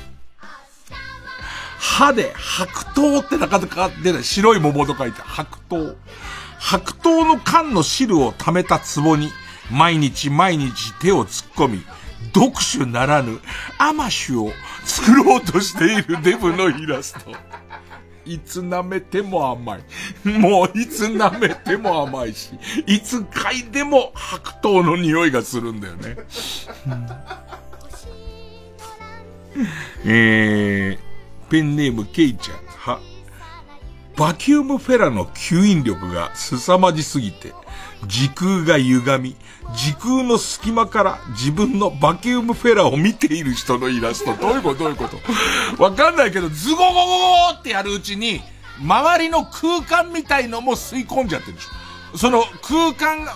歯で白桃ってなかなか出ない。白い桃と書いて白桃。白桃の缶の汁を溜めた壺に、毎日毎日手を突っ込み、読書ならぬ、アマシュを作ろうとしているデブのイラスト。いつ舐めても甘い。もういつ舐めても甘いし、いつ嗅いでも白桃の匂いがするんだよね。えー、ペンネームケイちゃん。は、バキュームフェラの吸引力が凄まじすぎて、時空が歪み、時空の隙間から自分のバキュームフェラーを見ている人のイラスト。どういうこと？どういうこと？わかんないけど、ズゴゴゴゴってやるうちに、周りの空間みたいのも吸い込んじゃってるでしょ。その空間が、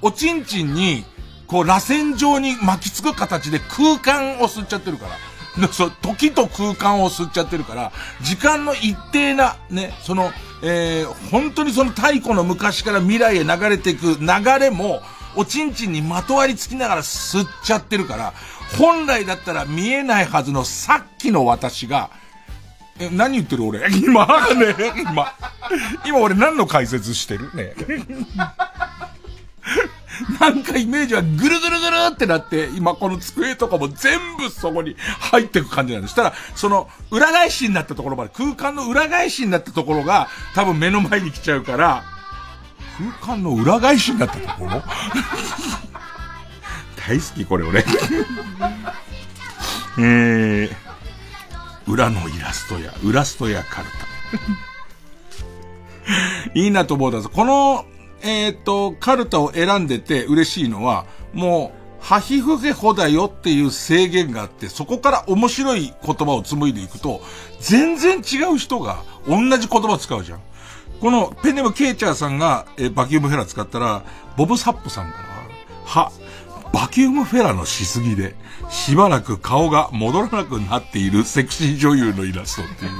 おちんちんに、こう、螺旋状に巻きつく形で空間を吸っちゃってるから。そう、時と空間を吸っちゃってるから、時間の一定な、ね、その、えー、本当にその太古の昔から未来へ流れていく流れも、おちんちんにまとわりつきながら吸っちゃってるから、本来だったら見えないはずのさっきの私が、え、何言ってる俺？今、ね、今、今俺何の解説してる？ね。なんかイメージはぐるぐるぐるってなって、今この机とかも全部そこに入っていく感じなんです。したら、その裏返しになったところまで、空間の裏返しになったところが多分目の前に来ちゃうから、空間の裏返しになったところ？大好きこれ俺。えー、裏のイラストや、裏ストやカルタ。いいなと思うだこの、えっ、ー、と、カルタを選んでて嬉しいのは、もう、ハヒフヘホだよっていう制限があって、そこから面白い言葉を紡いでいくと、全然違う人が同じ言葉を使うじゃん。このペンネムケイチャーさんが、えバキュームフェラ使ったら、ボブ・サップさんからは、は、バキュームフェラのしすぎで、しばらく顔が戻らなくなっているセクシー女優のイラストっていう。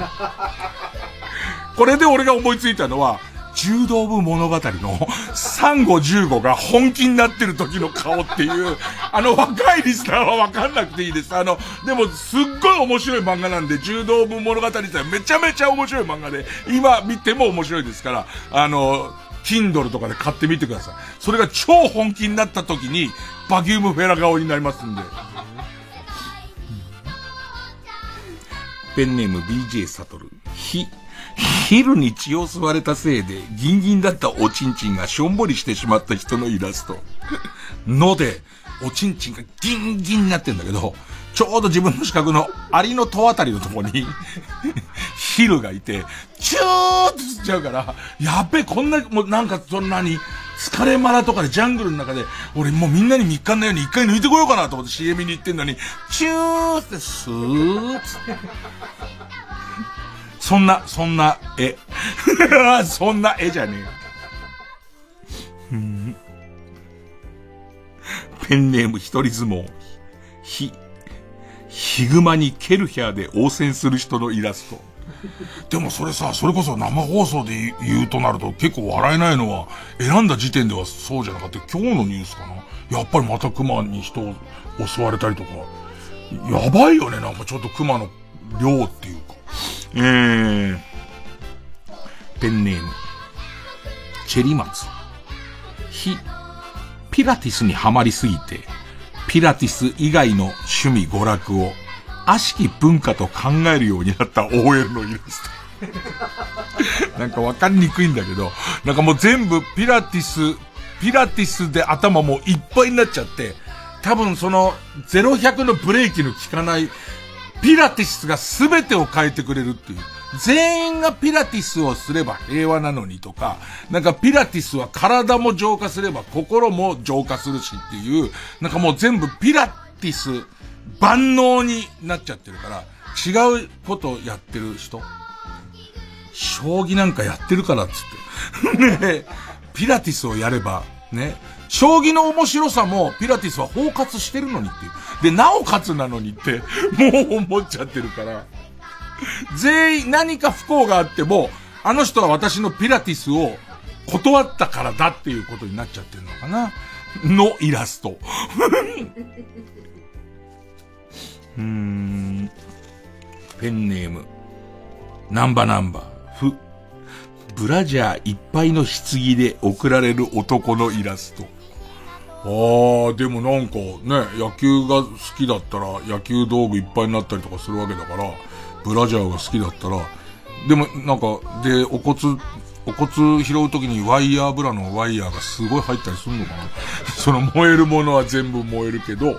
これで俺が思いついたのは、柔道部物語のサンゴ15が本気になってる時の顔っていう、あの若いリスナーはわかんなくていいです。あの、でもすっごい面白い漫画なんで、柔道部物語ってめちゃめちゃ面白い漫画で、今見ても面白いですから、あの、Kindle とかで買ってみてください。それが超本気になった時に、バキュームフェラ顔になりますんで。ペンネーム BJ サトル。ひ、昼に血を吸われたせいで、ギンギンだったおちんちんがしょんぼりしてしまった人のイラスト。ので、おちんちんがギンギンになってんだけど、ちょうど自分の視覚のアリの戸あたりのとこにヒルがいて、チューって吸っちゃうから、やっべえ、こんな、もうなんかそんなに、疲れマラとかでジャングルの中で、俺もうみんなに3日のように一回抜いてこようかなと思って CM に行ってんのに、チューってスーって。そんな、そんな絵。そんな絵じゃねえよペンネーム一人相撲。ひ、ヒグマにケルヒャーで応戦する人のイラスト。でもそれさ、それこそ生放送で言うとなると結構笑えないのは、選んだ時点ではそうじゃなかった。今日のニュースかな。やっぱりまた熊に人を襲われたりとか。やばいよね、なんかちょっと熊の量っていうか。えー、ペンネーム、チェリマツ。ひ、ピラティスにはまりすぎて、ピラティス以外の趣味娯楽を、悪しき文化と考えるようになった OL のイラスト。なんかわかりにくいんだけど、なんかもう全部ピラティス、ピラティスで頭もいっぱいになっちゃって、多分その0100のブレーキの効かないピラティスが全てを変えてくれるっていう。全員がピラティスをすれば平和なのにとか、なんかピラティスは体も浄化すれば心も浄化するしっていう、なんかもう全部ピラティス万能になっちゃってるから、違うことやってる人将棋なんかやってるからっつって。ね ピラティスをやれば、ね、将棋の面白さもピラティスは包括してるのにっていう。で、なおかつなのにって、もう思っちゃってるから。全員何か不幸があっても、あの人は私のピラティスを断ったからだっていうことになっちゃってるのかなのイラスト。うーん。ペンネーム。ナンバナンバふ。ブラジャーいっぱいの棺で送られる男のイラスト。ああ、でもなんかね、野球が好きだったら野球道具いっぱいになったりとかするわけだから、ブラジャーが好きだったら、でもなんか、で、お骨、お骨拾うときにワイヤーブラのワイヤーがすごい入ったりするのかな？その燃えるものは全部燃えるけど、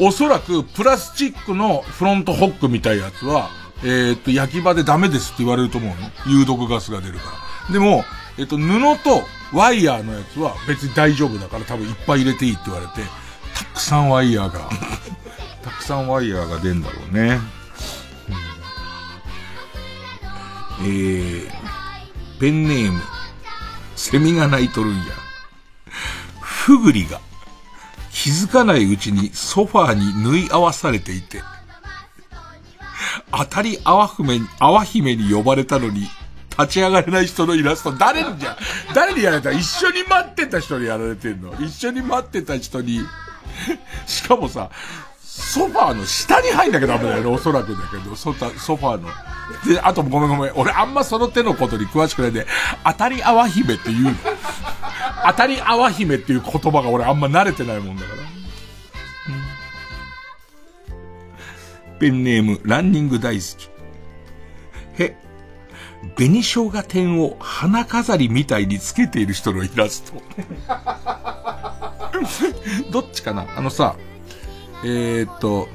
おそらくプラスチックのフロントホックみたいなやつは、えー、っと、焼き場でダメですって言われると思うの。有毒ガスが出るから。でも、えっと、布とワイヤーのやつは別に大丈夫だから多分いっぱい入れていいって言われて、たくさんワイヤーが たくさんワイヤーが出んだろうね。うん、えー、ペンネーム、セミが鳴いとるんや。ふぐりが、気づかないうちにソファーに縫い合わされていて、当たりあわふめ、あわ姫に呼ばれたのに、立ち上がれない人のイラスト、誰にじゃ、誰にやられた？一緒に待ってた人にやられてんの。一緒に待ってた人に、しかもさ、ソファーの下に入んなきゃダメだよね、おそらくだけど、ソファーの。で、あとごめんごめん、俺あんまその手のことに詳しくないんで、当たりあわ姫っていう、当たりあわ姫っていう言葉が俺あんま慣れてないもんだから。ペンネーム、ランニング大好き。へ、紅生姜店を花飾りみたいにつけている人のイラスト。どっちかな？あのさ、えー、っと、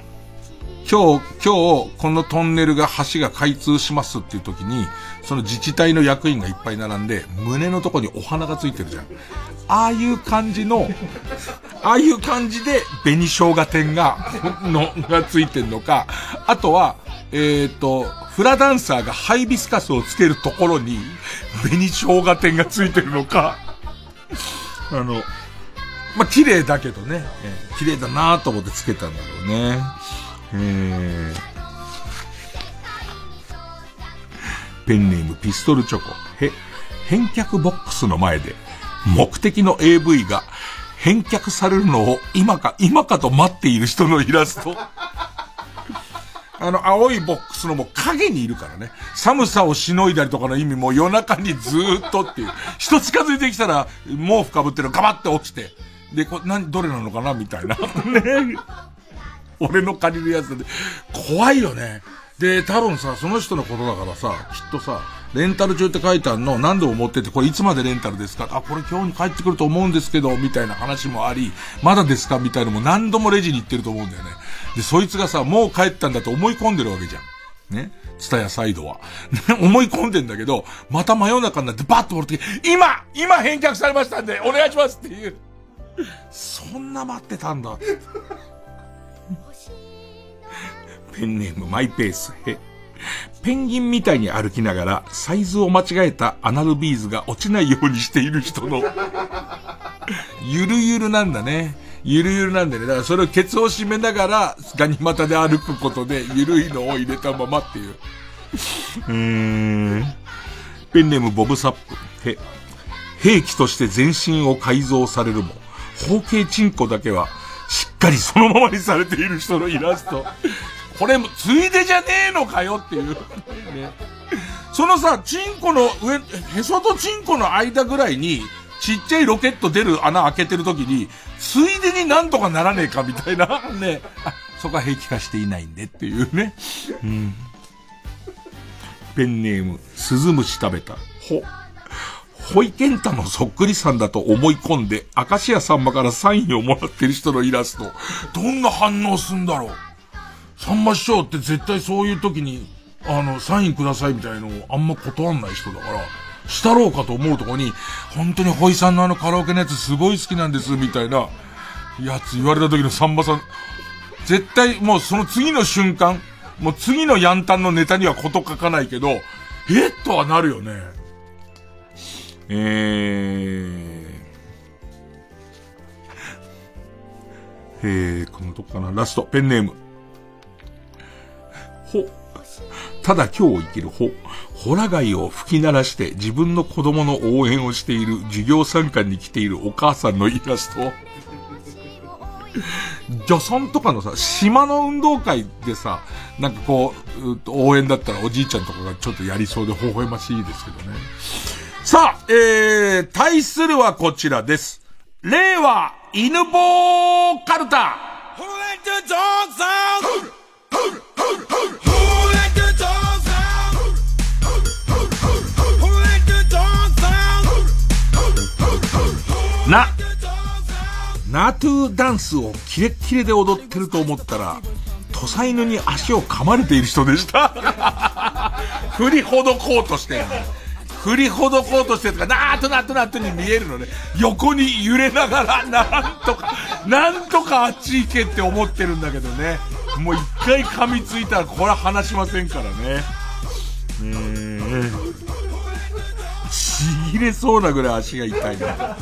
今日、今日、このトンネルが橋が開通しますっていう時に、その自治体の役員がいっぱい並んで、胸のとこにお花がついてるじゃん。ああいう感じの、ああいう感じで紅生姜店が、の、がついてんのか、あとは、えっ、ー、と、フラダンサーがハイビスカスをつけるところに、紅生姜店がついてるのか、あの、まあ、綺麗だけどね、えー、綺麗だなと思ってつけたんだろうね。えーペンネームピストルチョコ。へ、返却ボックスの前で、目的の AV が返却されるのを今か、今かと待っている人のイラスト。あの、青いボックスのもう影にいるからね。寒さをしのいだりとかの意味も夜中にずーっとっていう。人近づいてきたら、毛布かぶってるガバって起きて。で、これ、何、どれなのかなみたいな。ね。俺の借りるやつで。怖いよね。で、多分さ、その人のことだからさ、きっとさ、レンタル中って書いてあるの、何度も持ってて、これいつまでレンタルですか？あ、これ今日に帰ってくると思うんですけど、みたいな話もあり、まだですか？みたいなのも何度もレジに行ってると思うんだよね。で、そいつがさ、もう帰ったんだと思い込んでるわけじゃん。ね？ツタヤサイドは。思い込んでんだけど、また真夜中になってバッと持って今今返却されましたんで、お願いしますっていう。そんな待ってたんだ。ペンネームマイペースへ。ペンギンみたいに歩きながら、サイズを間違えたアナルビーズが落ちないようにしている人の、ゆるゆるなんだね。ゆるゆるなんだよね。だからそれをケツを締めながら、ガニ股で歩くことで、ゆるいのを入れたままっていう。うーん。ペンネームボブサップ。へ。兵器として全身を改造されるも、包茎チンコだけは、しっかりそのままにされている人のイラスト。これも、ついでじゃねえのかよっていう。ね。そのさ、チンコの上、へそとチンコの間ぐらいに、ちっちゃいロケット出る穴開けてるときに、ついでになんとかならねえかみたいな。ね。あ、そこは平気化していないんでっていうね。うん。ペンネーム、スズムシ食べた。ほ。ホイケンタのそっくりさんだと思い込んで、明石家さんまからサインをもらってる人のイラスト。どんな反応すんだろうさんま師匠って絶対そういう時に、あの、サインくださいみたいのをあんま断んない人だから、したろうかと思うとこに、本当にホイさんのあのカラオケのやつすごい好きなんです、みたいな、やつ言われた時のさんまさん、絶対もうその次の瞬間、もう次のヤンタンのネタにはこと書かないけど、えっとはなるよね。えー、えー、このとこかな。ラスト、ペンネーム。ただ今日生きるほ。ホラ貝を吹き鳴らして自分の子供の応援をしている授業参観に来ているお母さんのイラスト。女村とかのさ、島の運動会でさ、なんかこう、応援だったらおじいちゃんとかがちょっとやりそうで微笑ましいですけどね。さあ、えー、対するはこちらです。令和犬棒カルタ。な、ナトゥーダンスをキレッキレで踊ってると思ったら、土佐犬に足を噛まれている人でした。振りほどこうとして。振りほどこうとしてとか、なーとなーとなーとに見えるのね。横に揺れながら、なんとか、なんとかあっち行けって思ってるんだけどね。もう一回噛みついたらこれは離しませんからね。えー、ちぎれそうなぐらい足が痛いな。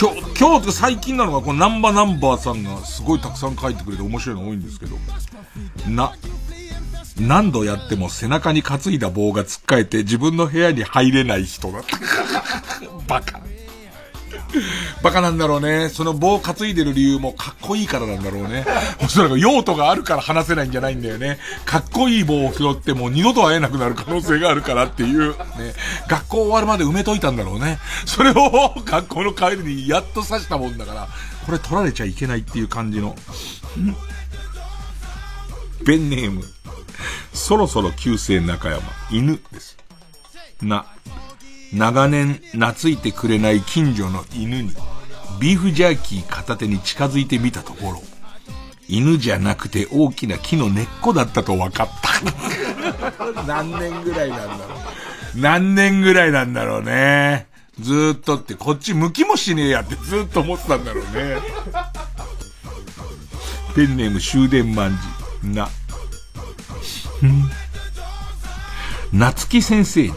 今日、今日最近なのが、このナンバナンバーさんがすごいたくさん書いてくれて面白いの多いんですけど、な、何度やっても背中に担いだ棒が突っかえて自分の部屋に入れない人だった。バカ。バカなんだろうね。その棒担いでる理由もかっこいいからなんだろうね。おそらく用途があるから話せないんじゃないんだよね。かっこいい棒を拾ってもう二度と会えなくなる可能性があるからっていう。ね。学校終わるまで埋めといたんだろうね。それを学校の帰りにやっと刺したもんだから、これ取られちゃいけないっていう感じの。ペンネーム。そろそろ旧姓中山。犬です。な。長年懐いてくれない近所の犬に、ビーフジャーキー片手に近づいてみたところ、犬じゃなくて大きな木の根っこだったと分かった。何年ぐらいなんだろう。何年ぐらいなんだろうね。ずーっとって、こっち向きもしねえやってずーっと思ってたんだろうね。ペンネーム終電万事。な。夏木先生に、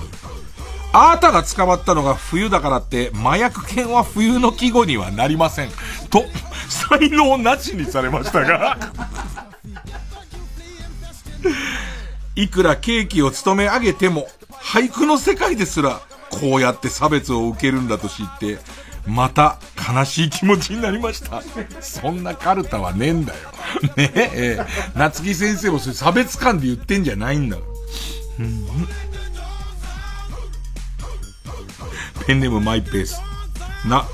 あなたが捕まったのが冬だからって、麻薬犬は冬の季語にはなりません。と、才能なしにされましたが。いくらケーキを務め上げても、俳句の世界ですら、こうやって差別を受けるんだと知って、また悲しい気持ちになりました。そんなカルタはねえんだよ。ねえ、ええ夏木先生もそれ差別感で言ってんじゃないんだから。うんペンネームマイペース。な、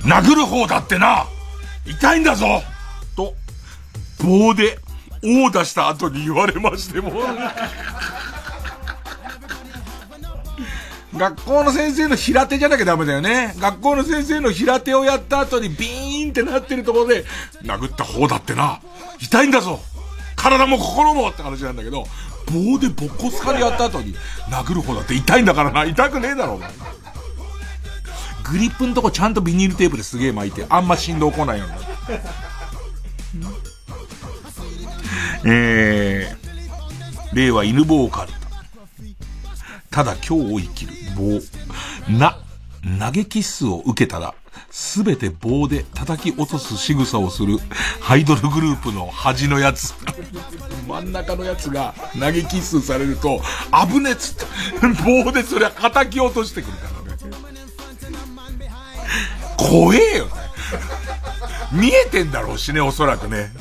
殴る方だってな痛いんだぞと、棒で、殴打した後に言われましても。学校の先生の平手じゃなきゃダメだよね。学校の先生の平手をやった後にビーンってなってるところで、殴った方だってな、痛いんだぞ体も心もって話なんだけど、棒でボッコスカでやった後に、殴る方だって痛いんだからな、痛くねえだろ、お前。グリップのとこちゃんとビニールテープですげえ巻いて、あんま振動来ないようになる。えー、令和犬棒カル。ただ今日を生きる棒。な、投げキッスを受けたら、すべて棒で叩き落とす仕草をする、ハイドルグループの端のやつ。真ん中のやつが投げキッスされると、危ねっつって、棒でそれは叩き落としてくるから。怖えよね。見えてんだろうしね、おそらくね。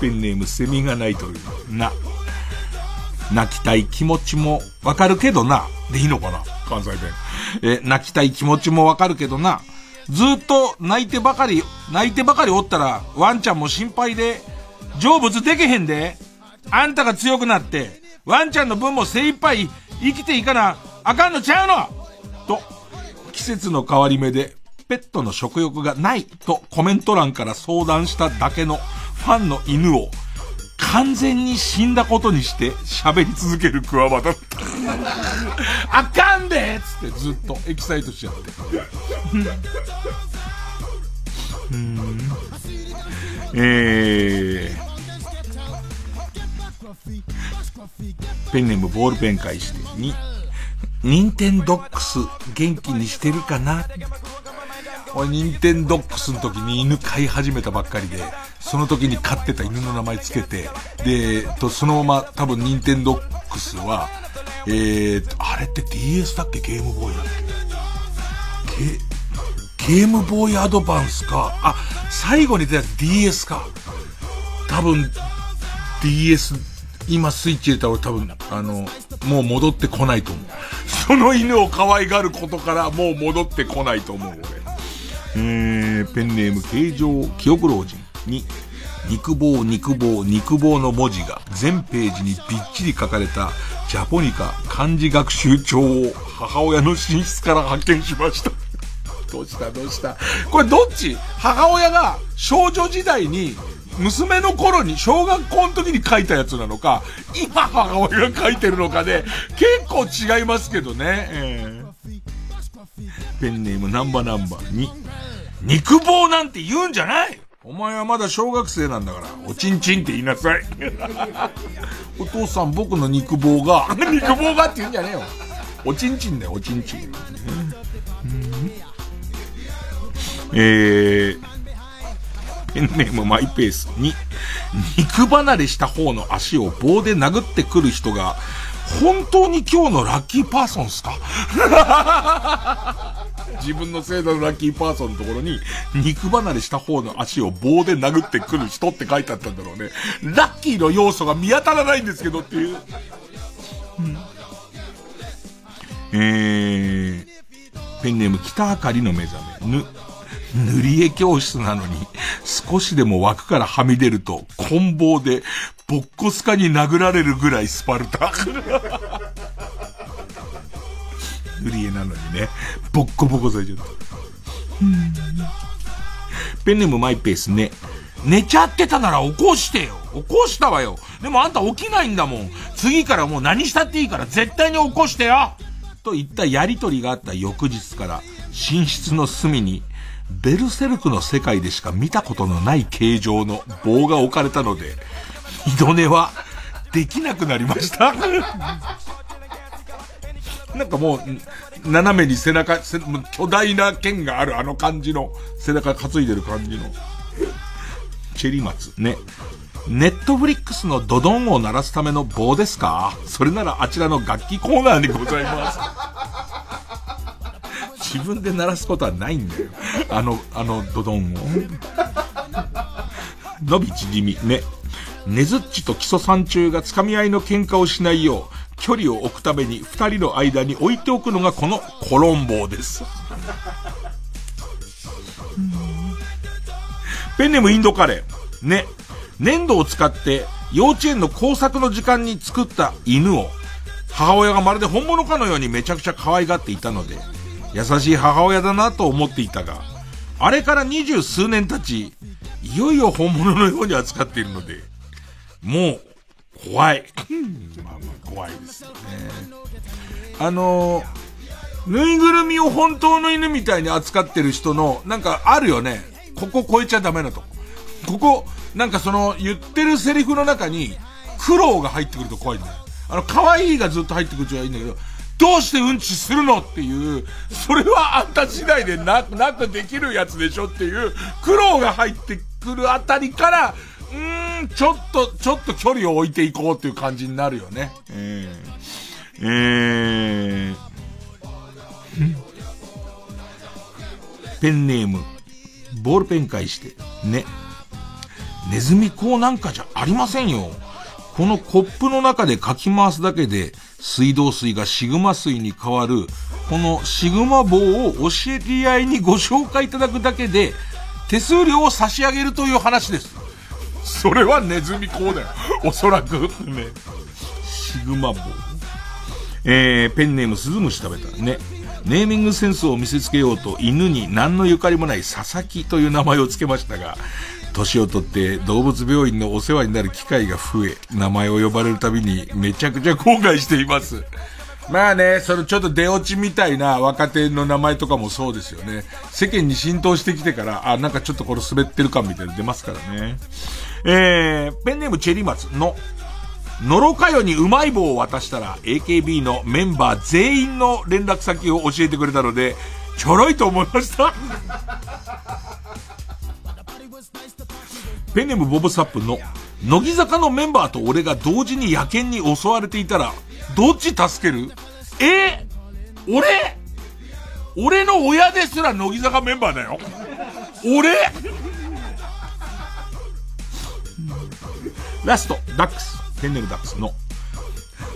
ペンネームセミがないという。な。泣きたい気持ちもわかるけどな。でいいのかな関西弁。え、泣きたい気持ちもわかるけどな。ずっと泣いてばかり、泣いてばかりおったら、ワンちゃんも心配で、成仏でけへんで。あんたが強くなって、ワンちゃんの分も精一杯生きていかな、あかんのちゃうのと、季節の変わり目で、ペットの食欲がないとコメント欄から相談しただけのファンの犬を完全に死んだことにして喋り続けるクワバだった。あかんでっつってずっとエキサイトしちゃって。うんえー、ペンネームボールペン返してに、ニンテンドックス元気にしてるかな？俺、ニンテンドックスの時に犬飼い始めたばっかりで、その時に飼ってた犬の名前つけて、で、と、そのまま多分ニンテンドックスは、えーと、あれって DS だっけ？ゲームボーイだっけ？ゲゲームボーイアドバンスか？あ、最後に出たやつ DS か。多分、DS、今スイッチ入れたら俺多分、あの、もう戻ってこないと思う。その犬を可愛がることからもう戻ってこないと思う、俺。えー、ペンネーム形状記憶老人に、肉棒、肉棒、肉棒の文字が全ページにびっちり書かれたジャポニカ漢字学習帳を母親の寝室から発見しました。どうしたどうしたこれどっち？母親が少女時代に娘の頃に小学校の時に書いたやつなのか、今母親が書いてるのかで、結構違いますけどね。えーペンネームナンバナンバーに、肉棒なんて言うんじゃないお前はまだ小学生なんだから、おちんちんって言いなさい。お父さん僕の肉棒が、肉棒がって言うんじゃねえよ。おちんちんだよ、おちんちん。えー、ペンネームマイペースに、肉離れした方の足を棒で殴ってくる人が、本当に今日のラッキーパーソンっすか？自分のせいのラッキーパーソンのところに、肉離れした方の足を棒で殴ってくる人って書いてあったんだろうね。ラッキーの要素が見当たらないんですけどっていう。うん、えー、ペンネーム北あかりの目覚め、ぬ、塗り絵教室なのに、少しでも枠からはみ出ると、棍棒で、ボッコスカに殴られるぐらいスパルタ。塗り絵なのにね、ボッコボコされちゃった。ペンネームマイペースね。寝ちゃってたなら起こしてよ。起こしたわよ。でもあんた起きないんだもん。次からもう何したっていいから絶対に起こしてよといったやりとりがあった翌日から、寝室の隅に、ベルセルクの世界でしか見たことのない形状の棒が置かれたので、二度寝はできなくなりました なんかもう、斜めに背中、巨大な剣があるあの感じの、背中担いでる感じの。チェリー松。ね。ネットフリックスのドドンを鳴らすための棒ですか？それならあちらの楽器コーナーにございます。自分で鳴らすことはないんだよ。あの、あのドドンを。伸び縮み、ね。ねずっちと基礎山中が掴み合いの喧嘩をしないよう、距離を置くために二人の間に置いておくのがこのコロンボです。ペンネームインドカレー。ね。粘土を使って幼稚園の工作の時間に作った犬を母親がまるで本物かのようにめちゃくちゃ可愛がっていたので、優しい母親だなと思っていたが、あれから二十数年経ち、いよいよ本物のように扱っているので、もう、怖い。まあまあ、怖いですよね。あのぬいぐるみを本当の犬みたいに扱ってる人の、なんかあるよね。ここ超えちゃダメなとこ。ここ、なんかその、言ってるセリフの中に、苦労が入ってくると怖いんだよ。あの、可愛いがずっと入ってくるじゃいいんだけど、どうしてうんちするのっていう、それはあんた次第でな、なくできるやつでしょっていう、苦労が入ってくるあたりから、うーん、ちょっと、ちょっと距離を置いていこうっていう感じになるよね。えー、えー、ペンネーム、ボールペン返して、ね。ネズミ講なんかじゃありませんよ。このコップの中でかき回すだけで、水道水がシグマ水に変わる、このシグマ棒をお知り合いにご紹介いただくだけで、手数料を差し上げるという話です。それはネズミ講だよ。おそらく。ね。シグマ棒。えー、ペンネームスズムシ食べた。ね。ネーミングセンスを見せつけようと犬に何のゆかりもない佐々木という名前を付けましたが、年を取って動物病院のお世話になる機会が増え、名前を呼ばれるたびにめちゃくちゃ後悔しています。まあね、そのちょっと出落ちみたいな若手の名前とかもそうですよね。世間に浸透してきてから、あ、なんかちょっとこれ滑ってる感みたいな出ますからね。えー、ペンネームチェリーマツの、ノロカヨにうまい棒を渡したら AKB のメンバー全員の連絡先を教えてくれたので、ちょろいと思いました。ペンネムボブサップの、乃木坂のメンバーと俺が同時に野犬に襲われていたら、どっち助ける？え？ー、俺？俺の親ですら乃木坂メンバーだよ。俺？ラスト、ダックス、ペンネルダックスの、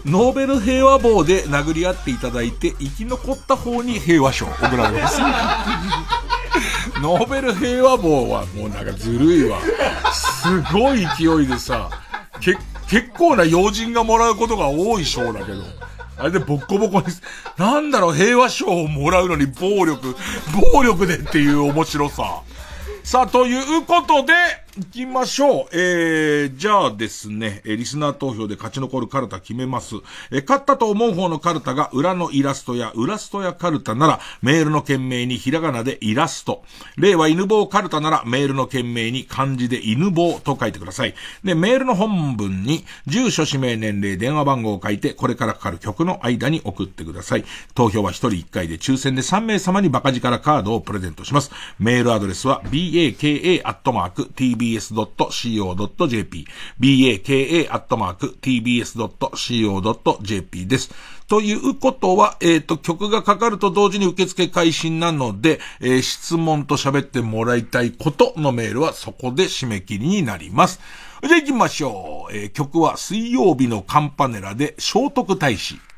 ノーベル平和棒で殴り合っていただいて、生き残った方に平和賞贈られます。ノーベル平和棒はもうなんかずるいわ。すごい勢いでさ、け、結構な要人がもらうことが多い賞だけど。あれでボッコボコに、なんだろう、平和賞をもらうのに暴力、暴力でっていう面白さ。さあ、ということで、行きましょう。えー、じゃあですね、えーリスナー投票で勝ち残るカルタ決めます。え勝ったと思う方のカルタが裏のイラストや、裏ストやカルタなら、メールの件名にひらがなでイラスト。例は犬棒カルタなら、メールの件名に漢字で犬棒と書いてください。で、メールの本文に、住所、氏名、年齢、電話番号を書いて、これからかかる曲の間に送ってください。投票は1人1回で抽選で3名様にバカ力カードをプレゼントします。メールアドレスは、baka.tv tbs.co.jp、baka.tbs.co.jp です。ということは、えっ、ー、と、曲がかかると同時に受付開始なので、えー、質問と喋ってもらいたいことのメールはそこで締め切りになります。じゃあ行きましょう。えー、曲は水曜日のカンパネラで聖徳太子。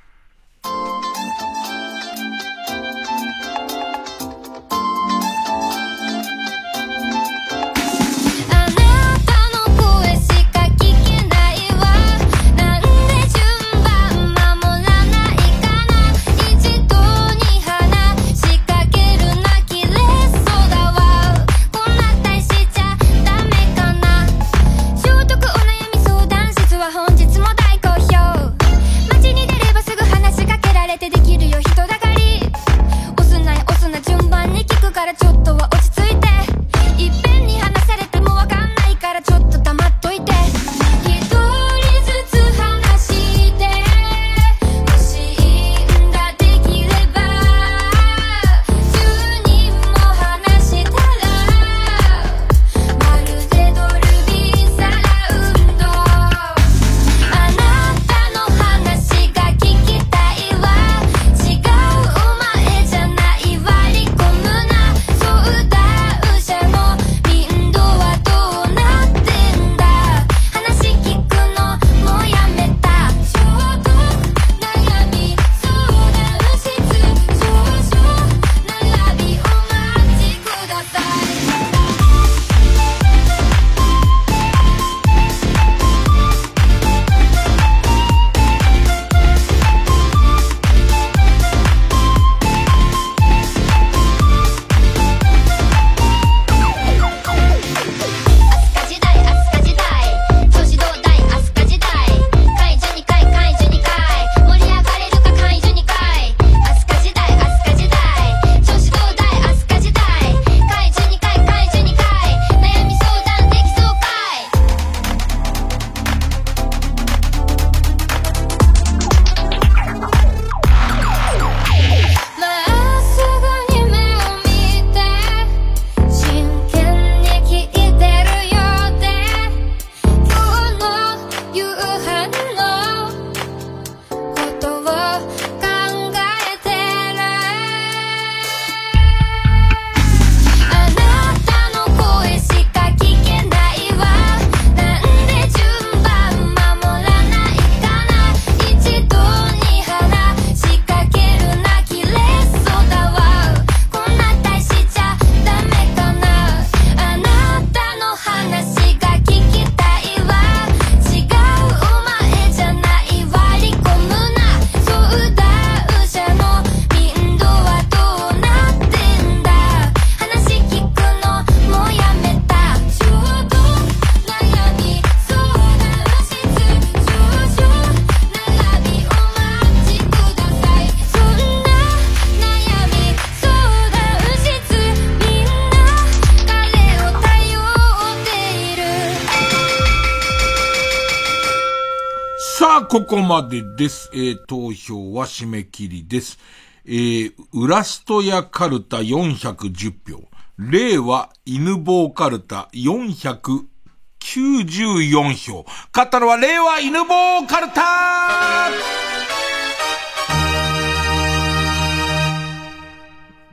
までです。えー、投票は締め切りです。えー、ウラストヤカルタ410票。令和犬坊カルタ494票。勝ったのは令和犬坊カルタ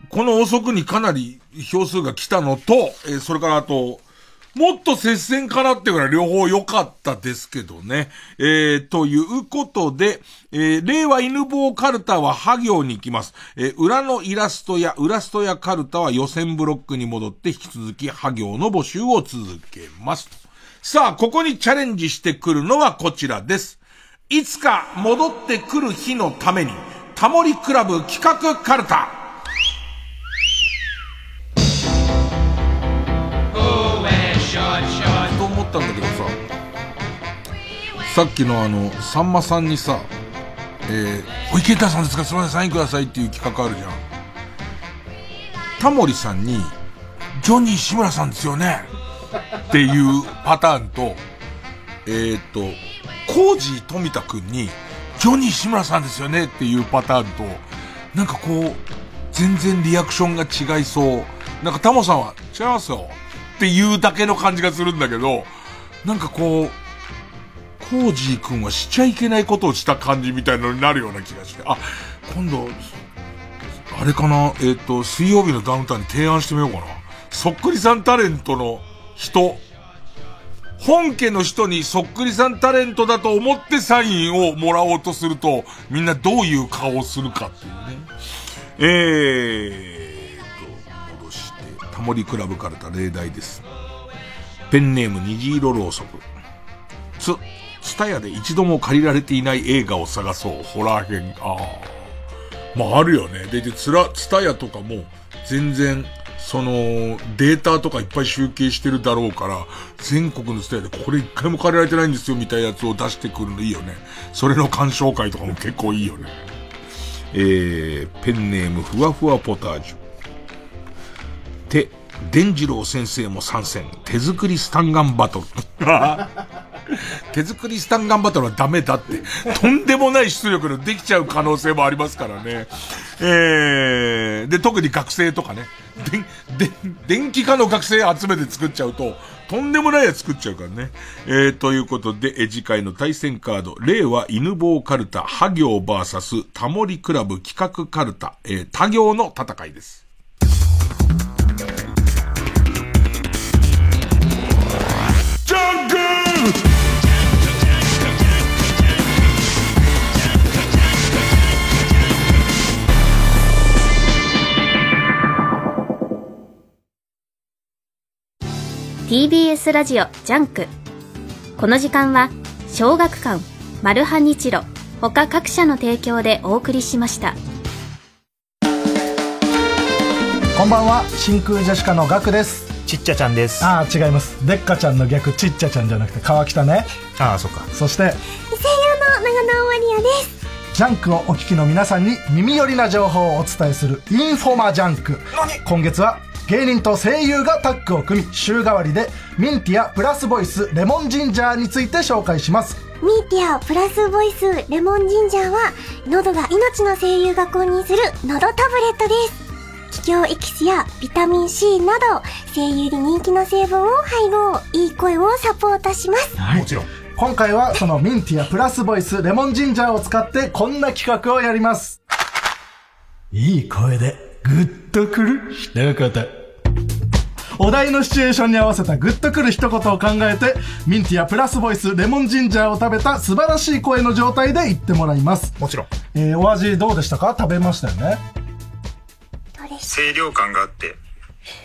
この遅くにかなり票数が来たのと、えーそれからあと、もっと接戦かなってぐらい両方良かったですけどね。えー、ということで、えー、令和犬坊カルタはハ行に行きます。えー、裏のイラストや、ウラストやカルタは予選ブロックに戻って引き続きハ行の募集を続けます。さあ、ここにチャレンジしてくるのはこちらです。いつか戻ってくる日のために、タモリクラブ企画カルタ。ったんだけどさ、さっきのあの、さんまさんにさ、えー、小池太さんですか？すみません、サインくださいっていう企画あるじゃん。タモリさんに、ジョニー志村さんですよね？っていうパターンと、えっ、と、コージー富田くんに、ジョニー志村さんですよね？っていうパターンと、なんかこう、全然リアクションが違いそう。なんかタモさんは、違いますよっていうだけの感じがするんだけど、なんかこう、コージーくんはしちゃいけないことをした感じみたいなのになるような気がして、あ、今度、あれかな、えっ、と、水曜日のダウンタウンに提案してみようかな。そっくりさんタレントの人、本家の人にそっくりさんタレントだと思ってサインをもらおうとすると、みんなどういう顔をするかっていうね。えーと、戻して、タモリクラブからた例題です。ペンネーム虹色ろうそく。つ、ツタヤで一度も借りられていない映画を探そう。ホラー編。ああ。まああるよね。で、で、つら、ツタヤとかも、全然、その、データとかいっぱい集計してるだろうから、全国のツタヤでこれ一回も借りられてないんですよ、みたいなやつを出してくるのいいよね。それの鑑賞会とかも結構いいよね。えー、ペンネームふわふわポタージュ。て、伝次郎先生も参戦。手作りスタンガンバトル。手作りスタンガンバトルはダメだって。とんでもない出力のできちゃう可能性もありますからね。えー、で、特に学生とかね。で、で、電気科の学生集めて作っちゃうと、とんでもないやつ作っちゃうからね。えー、ということで、え次回の対戦カード、令和犬坊カルタ、ハ行バーサス、タモリクラブ企画カルタ、えー、他行の戦いです。TBS ラジオジャンク。この時間は小学館マルハニチロ他各社の提供でお送りしました。こんばんは真空ジェシカのガクです。ちっちゃちゃんです。ああ違います。でっかちゃんの逆ちっちゃちゃんじゃなくて川北ね。ああそっか。そして声優の長縄まりあです。ジャンクをお聞きの皆さんに耳寄りな情報をお伝えするインフォマジャンク。今月は芸人と声優がタッグを組み週替わりでミンティアプラスボイスレモンジンジャーについて紹介します。ミーティアプラスボイスレモンジンジャーは喉が命の声優が公認する喉タブレットです。気境エキスやビタミン C など声優に人気の成分を配合。いい声をサポートします。もちろん。今回はそのミンティアプラスボイスレモンジンジャーを使ってこんな企画をやります。いい声でグッとくる一言お題のシチュエーションに合わせたグッとくる一言を考えてミンティアプラスボイスレモンジンジャーを食べた素晴らしい声の状態で言ってもらいます。もちろん。えー、お味どうでしたか？食べましたよね。清涼感があって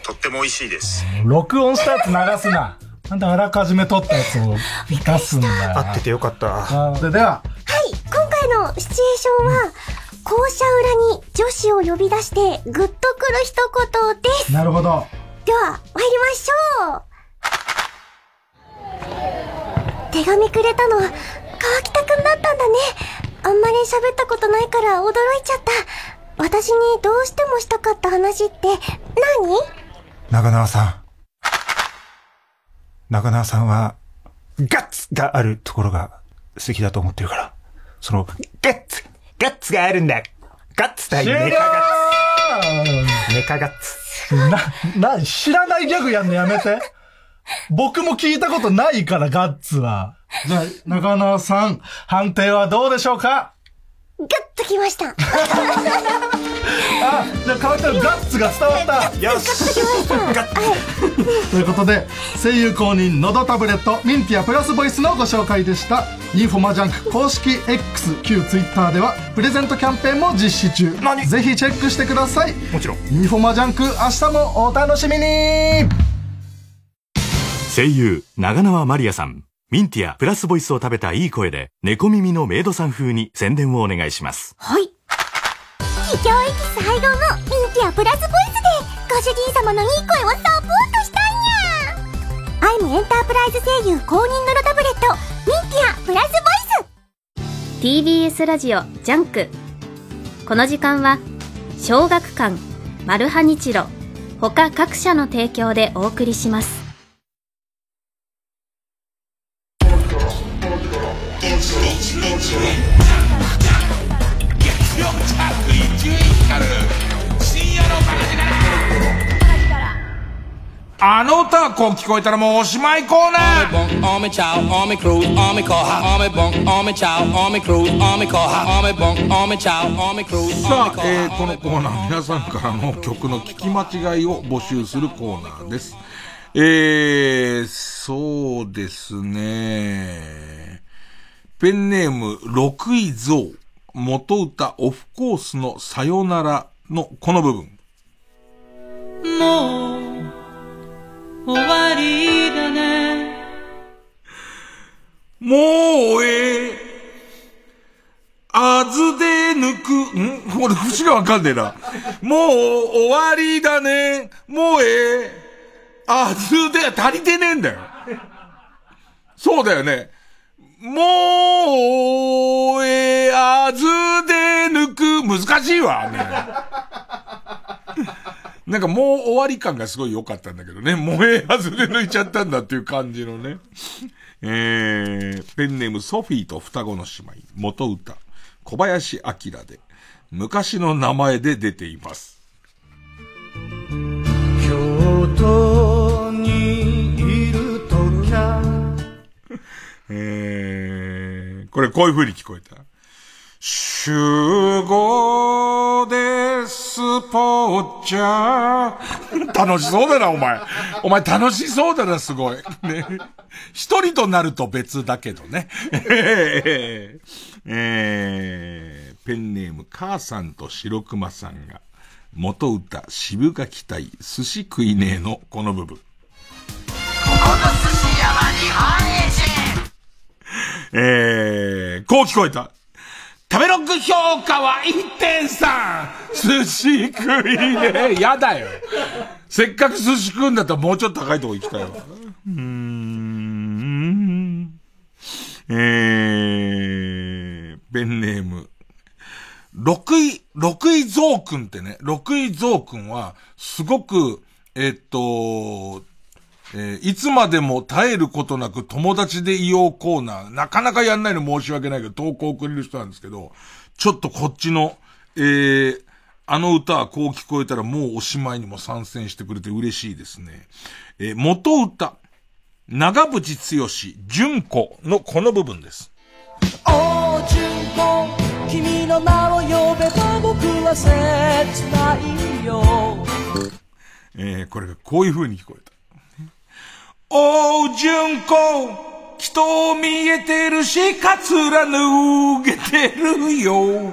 とっても美味しいです。録音したやつ流すな。なんであらかじめ撮ったやつを出すんだよ合っててよかった。あででは。はい今回のシチュエーションは校舎裏に女子を呼び出してグッとくる一言です。なるほど。では参りましょう。手紙くれたのは川北くんだったんだね。あんまり喋ったことないから驚いちゃった。私にどうしてもしたかった話って何？長縄さん。長縄さんはガッツがあるところが素敵だと思ってるから。その、ガッツガッツがあるんだガッツ対メカガッツ。メカガッツ。な、な、知らないギャグやんのやめて。僕も聞いたことないから、ガッツは。じゃあ、中野さん、判定はどうでしょうか？グッときました。あ、じゃあ、川北のガッツが伝わった。よし。ということで、声優公認のどタブレット、ミンティアプラスボイスのご紹介でした。インフォマジャンク公式 X、旧 Twitter では、プレゼントキャンペーンも実施中。ぜひチェックしてください。もちろん。インフォマジャンク、明日もお楽しみに声優、長縄まりあさん。ミンティアプラスボイスを食べたいい声で、猫耳のメイドさん風に宣伝をお願いします。はい。桔梗エキス配合のミンティアプラスボイスで、ご主人様のいい声をサポートしたんやアイムエンタープライズ声優公認ののどタブレット、ミンティアプラスボイス TBS ラジオジャンクこの時間は小学館マルハニチロ他各社の提供でお送りしますあの歌はこう聞こえたらもうおしまいコーナーさあ、えー、このコーナー皆さんからの曲の聞き間違いを募集するコーナーです。えー、そうですね。ペンネーム、六位蔵。元歌、オフコースのさよならのこの部分。もう終わりだねもうええ。あずで抜く、ん？これ節がわかんねえな。もう終わりだね。もうええ。あずで、足りてねえんだよ。そうだよね。もうええ、あずで抜く、難しいわ、ね。なんかもう終わり感がすごい良かったんだけどね。もうええはずで抜いちゃったんだっていう感じのね。えー、ペンネームソフィーと双子の姉妹、元歌、小林明で、昔の名前で出ています。京都えー、これこういう風に聞こえた。集合でスポーチャー。楽しそうだな、お前。お前楽しそうだな、すごい。ね。一人となると別だけどね。えーえーペンネーム、母さんと白熊さんが、元歌、渋垣隊、寿司食いねえのこの部分。えー、こう聞こえた。食べログ評価は 1.3! 寿司食いねやだよ。せっかく寿司食うんだったらもうちょっと高いとこ行きたいわ。うーん。えー、ペンネーム。六位、六位蔵くんってね、六位蔵くんは、すごく、えっと、えーいつまでも耐えることなく友達でいようコーナー、なかなかやんないの申し訳ないけど、投稿をくれる人なんですけど、ちょっとこっちの、えー、あの歌はこう聞こえたらもうおしまいにも参戦してくれて嬉しいですね。えー元歌、長渕剛、純子のこの部分です。おう純子君の名を呼べば僕は切ないよえー、これがこういう風に聞こえた。おう、純子、人を見えてるし、カツラ脱げてるよ。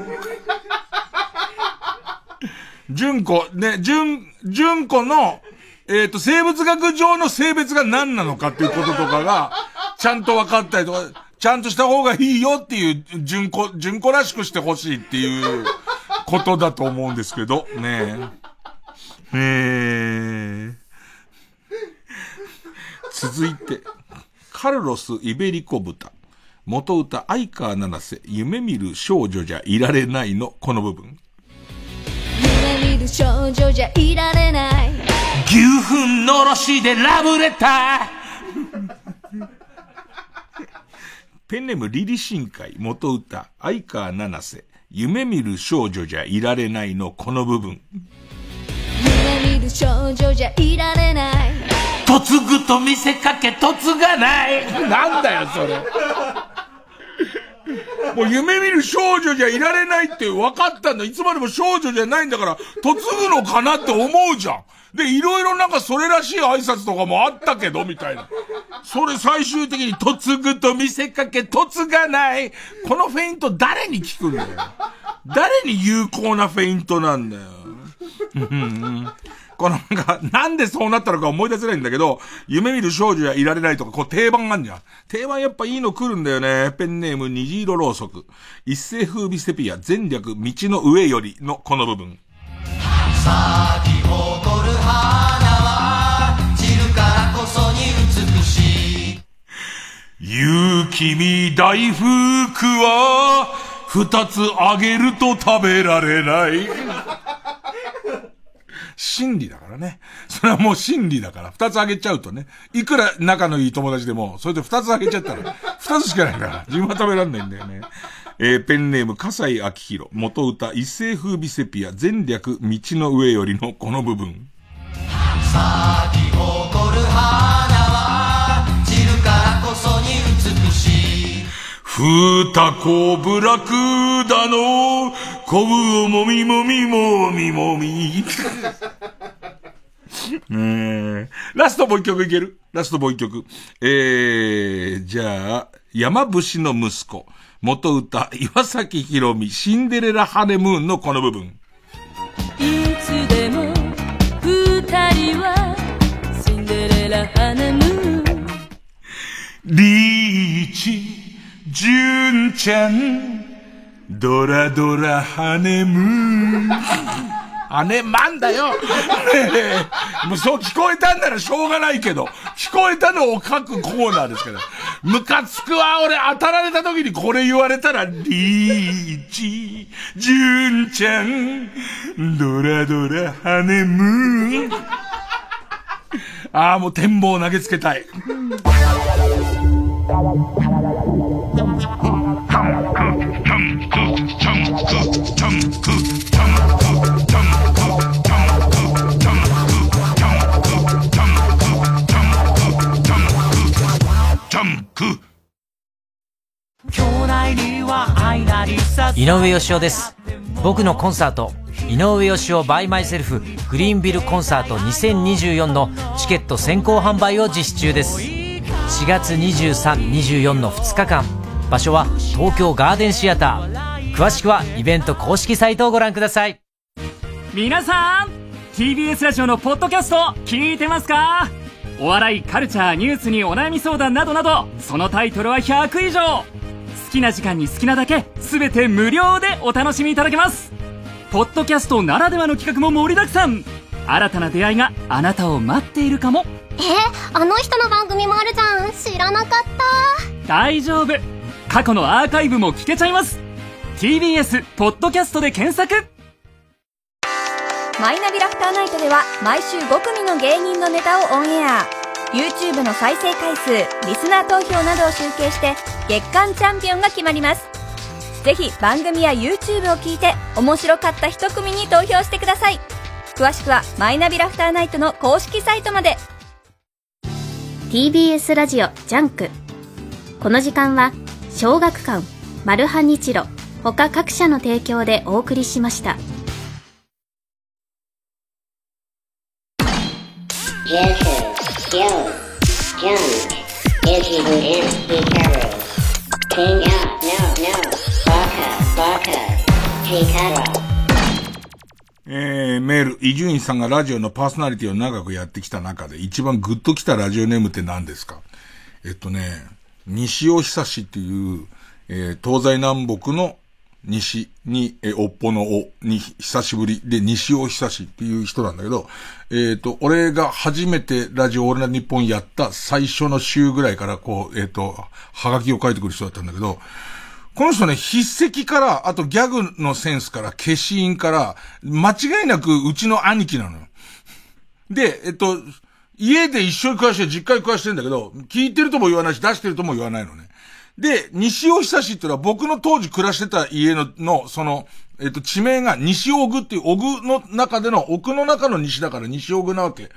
純子、ね、純、純子の、えっ、と、生物学上の性別が何なのかっていうこととかが、ちゃんと分かったりとか、ちゃんとした方がいいよっていう、純子、純子らしくしてほしいっていうことだと思うんですけど、ねえ。えー、続いて、カルロス・イベリコ豚。元歌、相川七瀬、夢見る少女じゃいられないの、この部分。夢見る少女じゃいられない。牛糞のろしでラブレター。ペンネームリリシン会。元歌、相川七瀬、夢見る少女じゃいられないの。この部分。夢見る少女じゃいられない。嫁ぐと見せかけ嫁がない。なんだよ、それ。もう夢見る少女じゃいられないって分かったんだ。いつまでも少女じゃないんだから、嫁ぐのかなって思うじゃん。で、いろいろなんかそれらしい挨拶とかもあったけど、みたいな。それ最終的に嫁ぐと見せかけ嫁がない。このフェイント誰に聞くんだよ。誰に有効なフェイントなんだよ。このなんか、なんでそうなったのか思い出せないんだけど、夢見る少女やいられないとか、こう定番あんじゃん。定番やっぱいいの来るんだよね。ペンネーム虹色ろうそく。一世風靡セピア全略道の上よりのこの部分。咲き誇る花は散るからこそに美しい。勇気み大福は二つあげると食べられない。真理だからね。それはもう真理だから。二つあげちゃうとね。いくら仲のいい友達でも、それで二つあげちゃったら、二つしかないんだから。自分は食べらんないんだよね。えー、ペンネーム、笠井明宏、元歌、一世風靡セピア、全略、道の上よりのこの部分。咲き誇る花ふたこぶらくだの、こぶをもみもみもみもみ。えラストもう一曲いける？ラストもう一曲。えー、じゃあ、山伏の息子。元歌、岩崎宏美、シンデレラハネムーンのこの部分。いつでも、二人は、シンデレラハネムーン。リーチ、ジュンちゃん、ドラドラハネムーン。あね、まんだよ。ねえ、もうそう聞こえたんならしょうがないけど、聞こえたのを書くコーナーですから。ムカつくわ、俺当たられた時にこれ言われたら、リーチ、ジュンちゃん、ドラドラハネムーン。ああ、もう展望投げつけたい。井上芳雄です。僕のコンサート井上芳雄 by myself グリーンビルコンサート2024のチケット先行販売を実施中です。4月2324の2日間場所は東京ガーデンシアター。詳しくはイベント公式サイトをご覧ください。皆さん TBS ラジオのポッドキャスト聞いてますか？お笑いカルチャーニュースにお悩み相談などなどそのタイトルは100以上。きな時間に好きなだけ全て無料でお楽しみいただけます。ポッドキャストならではの企画も盛りだくさん。新たな出会いがあなたを待っているかも。えあの人の番組もあるじゃん。知らなかった。大丈夫過去のアーカイブも聞けちゃいます。TBS ポッドキャストで検索。マイナビラフターナイトでは毎週5組の芸人のネタをオンエア。YouTube の再生回数リスナー投票などを集計して月間チャンピオンが決まります。ぜひ番組や YouTube を聞いて面白かった一組に投票してください。詳しくはマイナビラフターナイトの公式サイトまで。TBS ラジオジャンク。この時間は小学館マルハニチロ他各社の提供でお送りしました。えー、メール、伊集院さんがラジオのパーソナリティを長くやってきた中で一番グッときたラジオネームって何ですか？えっとね、西尾久志っていう、えー、東西南北の西に、え、おっぽのおに久しぶりで西尾久しっていう人なんだけど、えっ、ー、と、俺が初めてラジオオールナ日本やった最初の週ぐらいからこう、えっ、ー、と、はがきを書いてくる人だったんだけど、この人ね、筆跡から、あとギャグのセンスから、消印から、間違いなくうちの兄貴なのよ。で、えっと、家で一緒に暮らして、実家に暮らしてんだけど、聞いてるとも言わないし、出してるとも言わないのね。で、西尾久志っていうのは僕の当時暮らしてた家の、の、その、えっ、と、地名が西尾具っていう、尾具の中での、奥の中の西だから西尾具なわけ。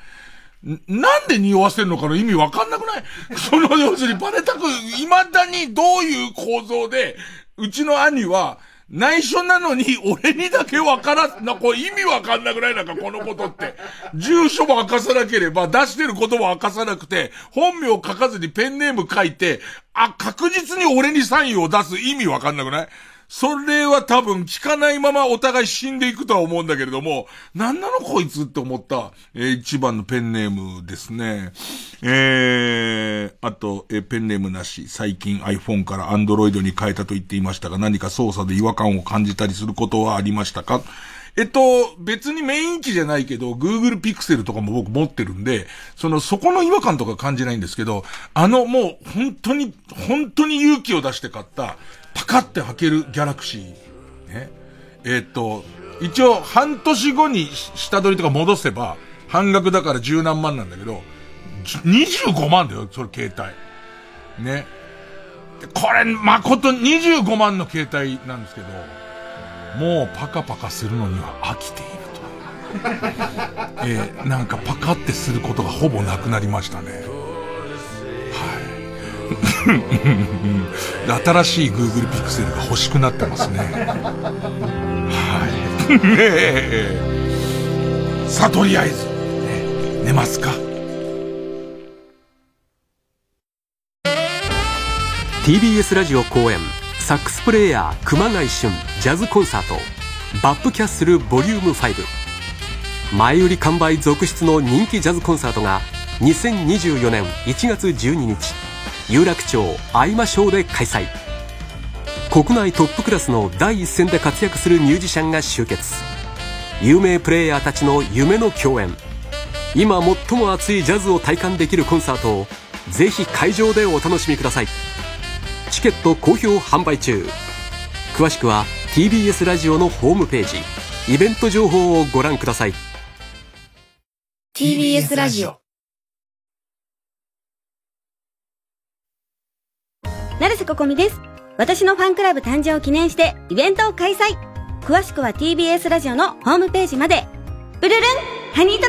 なんで匂わせるのかの意味わかんなくない？その、要するにバレたく、未だにどういう構造で、うちの兄は、内緒なのに、俺にだけわからんな、これ意味わかんなくないなんかこのことって。住所も明かさなければ、出してることも明かさなくて、本名書かずにペンネーム書いて、あ、確実に俺にサインを出す意味わかんなくない？それは多分聞かないままお互い死んでいくとは思うんだけれども、なんなのこいつって思った、えー一番のペンネームですね。えー、あと、えーペンネームなし、最近 iPhone から Android に変えたと言っていましたが、何か操作で違和感を感じたりすることはありましたか？えっと、別にメイン機じゃないけど、Google Pixel とかも僕持ってるんで、その、そこの違和感とか感じないんですけど、あの、もう、本当に、本当に勇気を出して買った、パカって開けるギャラクシー。ね。えっと、一応、半年後に下取りとか戻せば、半額だから十何万なんだけど、25万だよ、それ携帯。ね。でこれ、誠25万の携帯なんですけど、もうパカパカするのには飽きていると。えーなんかパカってすることがほぼなくなりましたね。はい。新しい Google Pixel が欲しくなってますね。はい。ねえさあ、とりあえず、ね寝ますか。TBS ラジオ公演サックスプレイヤー熊谷俊ジャズコンサートバップキャッスルボリューム5前売り完売続出の人気ジャズコンサートが2024年1月12日有楽町愛馬ショーで開催。国内トップクラスの第一線で活躍するミュージシャンが集結。有名プレイヤーたちの夢の共演。今最も熱いジャズを体感できるコンサートをぜひ会場でお楽しみください。チケット好評販売中。詳しくは TBS ラジオのホームページ。イベント情報をご覧ください。TBS ラジオ。成瀬ここみです。私のファンクラブ誕生を記念してイベントを開催。詳しくは TBS ラジオのホームページまで。ブルルンハニートラッ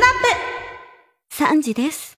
プ !3 時です。